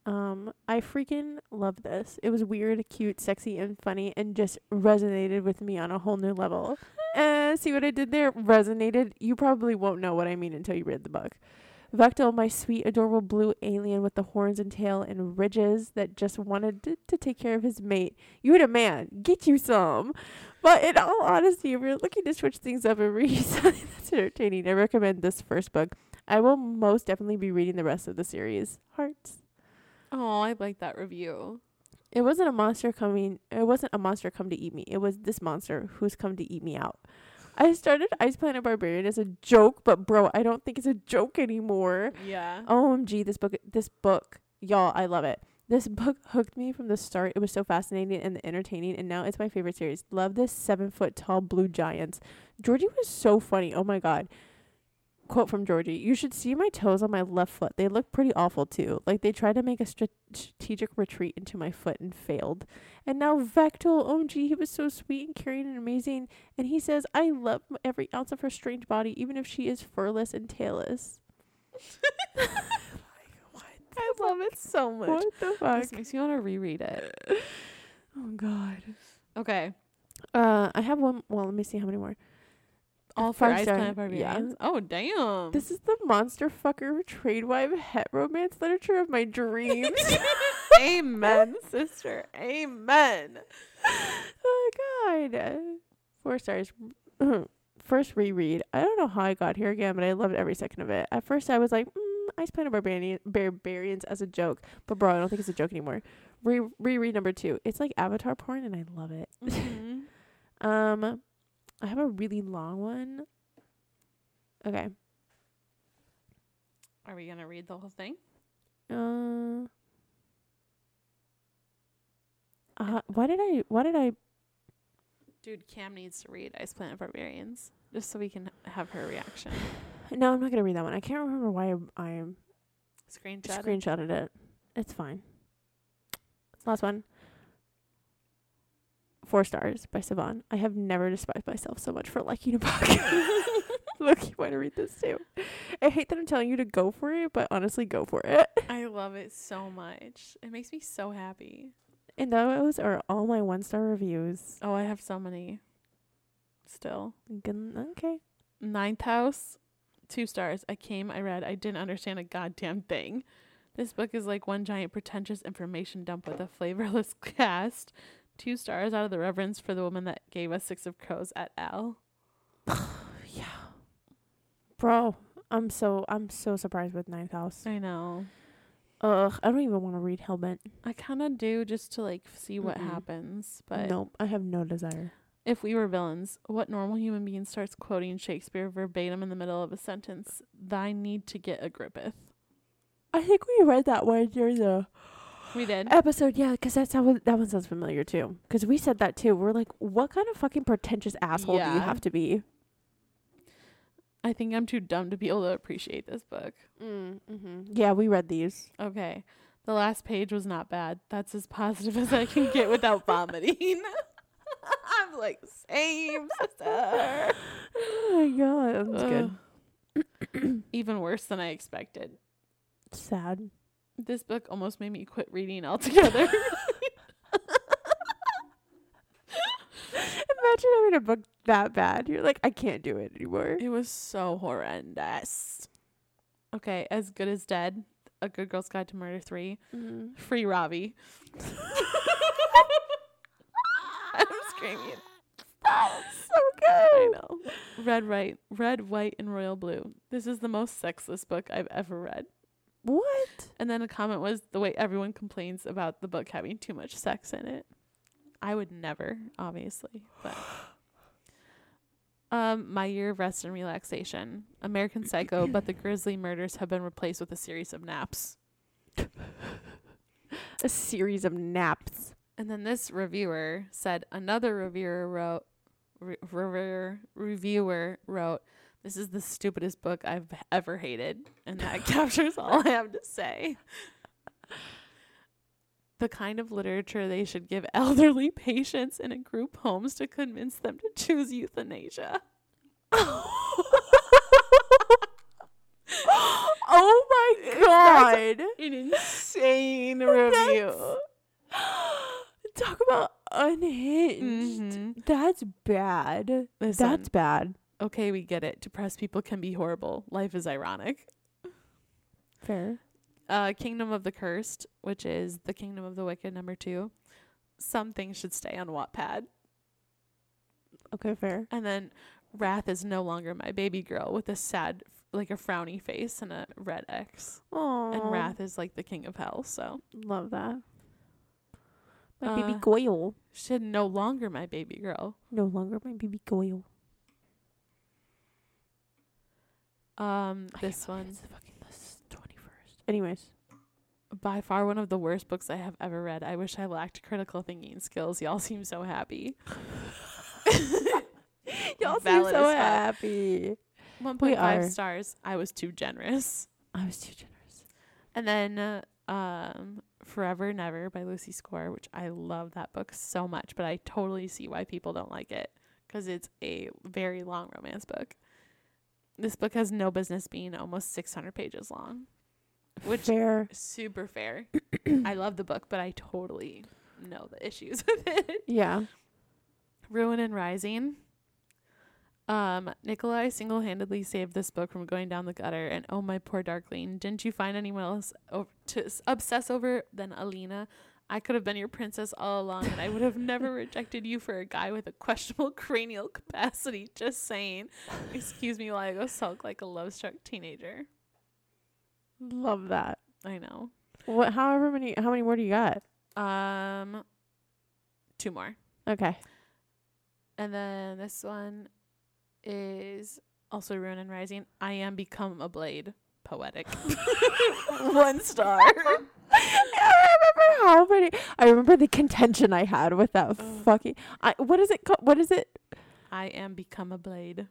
Um, I freaking love this. It was weird, cute, sexy, and funny, and just resonated with me on a whole new level. uh, see what I did there? Resonated. You probably won't know what I mean until you read the book. Vektal, oh, my sweet, adorable blue alien with the horns and tail and ridges that just wanted to, to take care of his mate. You and a man, get you some. But in all honesty, if you're looking to switch things up and read something that's entertaining, I recommend this first book. I will most definitely be reading the rest of the series. Hearts. Oh, I like that review. It wasn't a monster coming. It wasn't a monster come to eat me. It was this monster who's come to eat me out. I started Ice Planet Barbarian as a joke, but bro, I don't think it's a joke anymore. Yeah. OMG, this book, this book, y'all, I love it. This book hooked me from the start. It was so fascinating and entertaining, and now it's my favorite series. Love this seven foot tall blue giants. Georgie was so funny. Oh my god. Quote from Georgie: "You should see my toes on my left foot. They look pretty awful too. Like they tried to make a stra- strategic retreat into my foot and failed. And now Vektal, OMG, he was so sweet and caring and amazing. And he says, I love every ounce of her strange body, even if she is furless and tailless. I love it so much. What the fuck? This makes me want to reread it. Oh God. Okay. Uh, I have one. Well, let me see how many more. All Five Ice star, Planet yeah. Oh damn. This is the monster fucker trade wife het romance literature of my dreams. Amen, sister. Amen. oh my god. Four stars. First reread. I don't know how I got here again, but I loved every second of it. At first, I was like, mm, Ice Planet Barbarian, Barbarians as a joke. But bro, I don't think it's a joke anymore. Re- reread number two. It's like Avatar porn, and I love it. Mhm. Um, I have a really long one. Okay. Are we gonna read the whole thing? Uh, uh, why did I? Why did I? Dude, Cam needs to read Ice Planet Barbarians just so we can have her reaction. No, I'm not gonna read that one. I can't remember why I, I Screenshot. it. screenshotted it. It's fine. Last one. Four stars by Savan. I have never despised myself so much for liking a book. Look, you want to read this too. I hate that I'm telling you to go for it, but honestly, go for it. I love it so much. It makes me so happy. And those are all my one star reviews. Oh, I have so many. Still. Okay. Ninth House, two stars. I came, I read, I didn't understand a goddamn thing. This book is like one giant pretentious information dump with a flavorless cast. Two stars out of the reverence for the woman that gave us Six of Crows at L. Yeah. Bro, I'm so I'm so surprised with Ninth House. I know. Ugh, I don't even want to read Hellbent. I kind of do just to like see what Mm-mm. happens. But nope, I have no desire. if we were villains, what normal human being starts quoting Shakespeare verbatim in the middle of a sentence? Thy need to get a grippeth. I think we read that one during the We did. episode, yeah, because that's how that one sounds familiar too. Because we said that too. We're like, what kind of fucking pretentious asshole do you Yeah. have to be? I think I'm too dumb to be able to appreciate this book. Mm, mm-hmm. Yeah, we read these. Okay. The last page was not bad. That's as positive as I can get without vomiting. I'm like, same, sister. Oh my god, that's Ugh. Even worse than I expected. Sad. This book almost made me quit reading altogether. Imagine having a book that bad. You're like, I can't do it anymore. it was so horrendous. Okay, As Good as Dead, A Good Girl's Guide to Murder 3, Mm. Free Robbie. I'm screaming. so good. I know. Red, white, red, white, and royal blue. This is the most sexless book I've ever read. What? And then a comment was the way everyone complains about the book having too much sex in it. I would never, obviously, but um, my year of rest and relaxation, American Psycho, but the grisly murders have been replaced with a series of naps. A series of naps. And then this reviewer said another reviewer wrote re- reviewer reviewer wrote this is the stupidest book I've ever hated and that captures all I have to say. The kind of literature they should give elderly patients in a group homes to convince them to choose euthanasia. oh my god. An insane review. Talk about unhinged. Mhm. That's bad. Listen, That's bad. Okay, we get it. Depressed people can be horrible. Life is ironic. Fair. uh Kingdom of the Cursed, which is The Kingdom of the Wicked number 2. Some things should stay on Wattpad. Okay, fair. And then Wrath is no longer my baby girl with a sad like a frowny face and a red X. Oh, And Wrath is like the king of hell, so Love that. My Uh, baby Goyle. should no longer my baby girl. No longer my baby Goyle. Um I this one It's the fucking the 21st. Anyways. by far one of the worst books I have ever read. I wish I lacked critical thinking skills. Y'all seem so happy. Y'all seem so happy. 1.5 are. stars. I was too generous. I was too generous. And then uh, um Forever Never by Lucy Score, which I love that book so much, but I totally see why people don't like it cuz it's a very long romance book. This book has no business being almost 600 pages long. Which fair. super fair. I love the book, but I totally know the issues with it. Yeah. Ruin and Rising. Um, Nikolai single handedly saved this book from going down the gutter, and oh my poor Darkling, didn't you find anyone else o- to obsess over than Alina? I could have been your princess all along, and I would have never rejected you for a guy with a questionable cranial capacity. Just saying. Excuse me while I go sulk like a love struck teenager. Love that. I know. What? However many? How many more do you got? Um, two more. Okay. And then this one is also Ruin and Rising. I am become a blade. Poetic. one star. I remember how many. I remember the contention I had with that fucking. I what is it called? What is it? I am become a blade.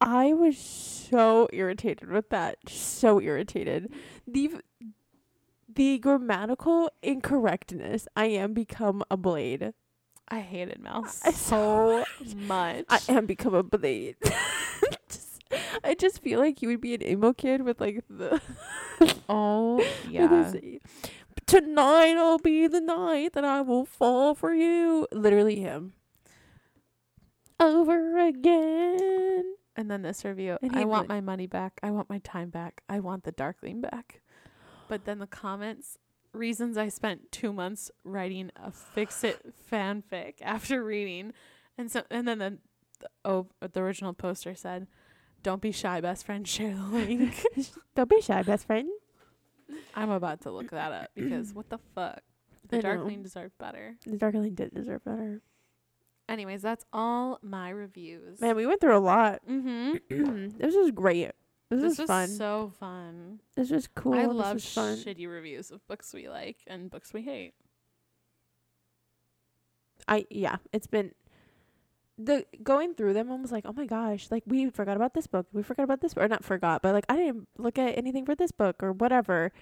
I was so irritated with that. So irritated. The the grammatical incorrectness. I am become a blade. I hated Mouse I- so much. I am become a blade. just, I just feel like you would be an emo kid with like the oh yeah. This, Tonight'll be the night that I will fall for you. Literally him. Over again. And then this review. And I want my money back. I want my time back. I want the Darkling back. But then the comments reasons I spent two months writing a fix it fanfic after reading, and so and then the, the oh the original poster said, "Don't be shy, best friend. Share the link." Don't be shy, best friend. I'm about to look that up because what the fuck. The I know. Darkling deserved better. The Darkling did deserve better. Anyways, that's all my reviews. Man, we went through a lot. mm-hmm. this was great. This, This was fun. so fun. this was cool. I love shitty reviews of books we like and books we hate. I yeah, it's been the going through them. I was like, oh my gosh, like we forgot about this book. We forgot about this, or not forgot, but like I didn't look at anything for this book or whatever.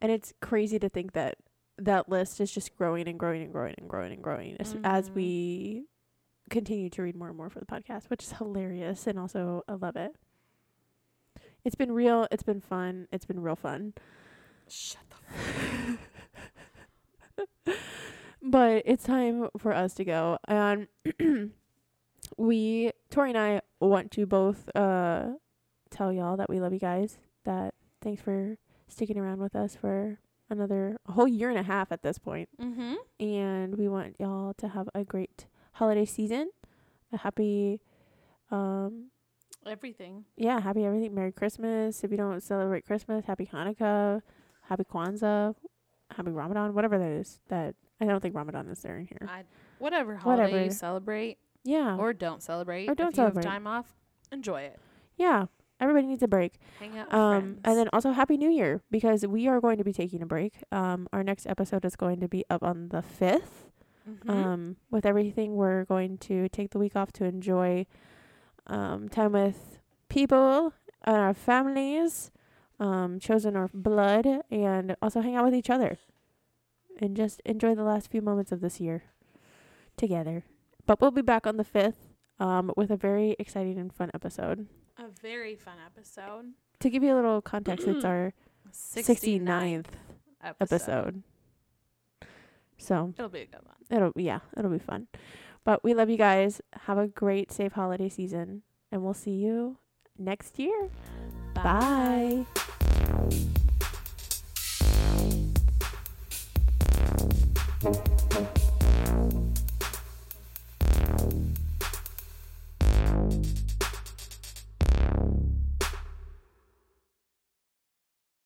And it's crazy to think that that list is just growing and growing and growing and growing and growing as, as Mhm. we continue to read more and more for the podcast, which is hilarious and also I love it. It's been real. It's been fun. It's been real fun. Shut the but it's time for us to go. And we, Tori and I, want to both uh, tell y'all that we love you guys. That thanks for sticking around with us for another a whole year and a half at this point. Mm-hmm. And we want y'all to have a great holiday season. A happy, um, Everything. yeah, happy everything. Merry Christmas. If you don't celebrate Christmas, happy Hanukkah, happy Kwanzaa, happy Ramadan, whatever that is. That I don't think Ramadan is there in here. I whatever holiday Whatever. you celebrate Yeah. or don't celebrate. Or don't if you celebrate. have time off, enjoy it. yeah. Everybody needs a break. Hang out with Um friends. and then also happy new year because we are going to be taking a break. Um our next episode is going to be up on the 5th. Mhm. Um with everything we're going to take the week off to enjoy um time with people and our families, um chosen our blood and also hang out with each other. And just enjoy the last few moments of this year together. But we'll be back on the 5th um with a very exciting and fun episode. a very fun episode. To give you a little context, it's our 69th 69th episode. So It'll be a good one. it'll yeah, it'll be fun. But we love you guys. Have a great safe holiday season and we'll see you next year. Bye. Bye.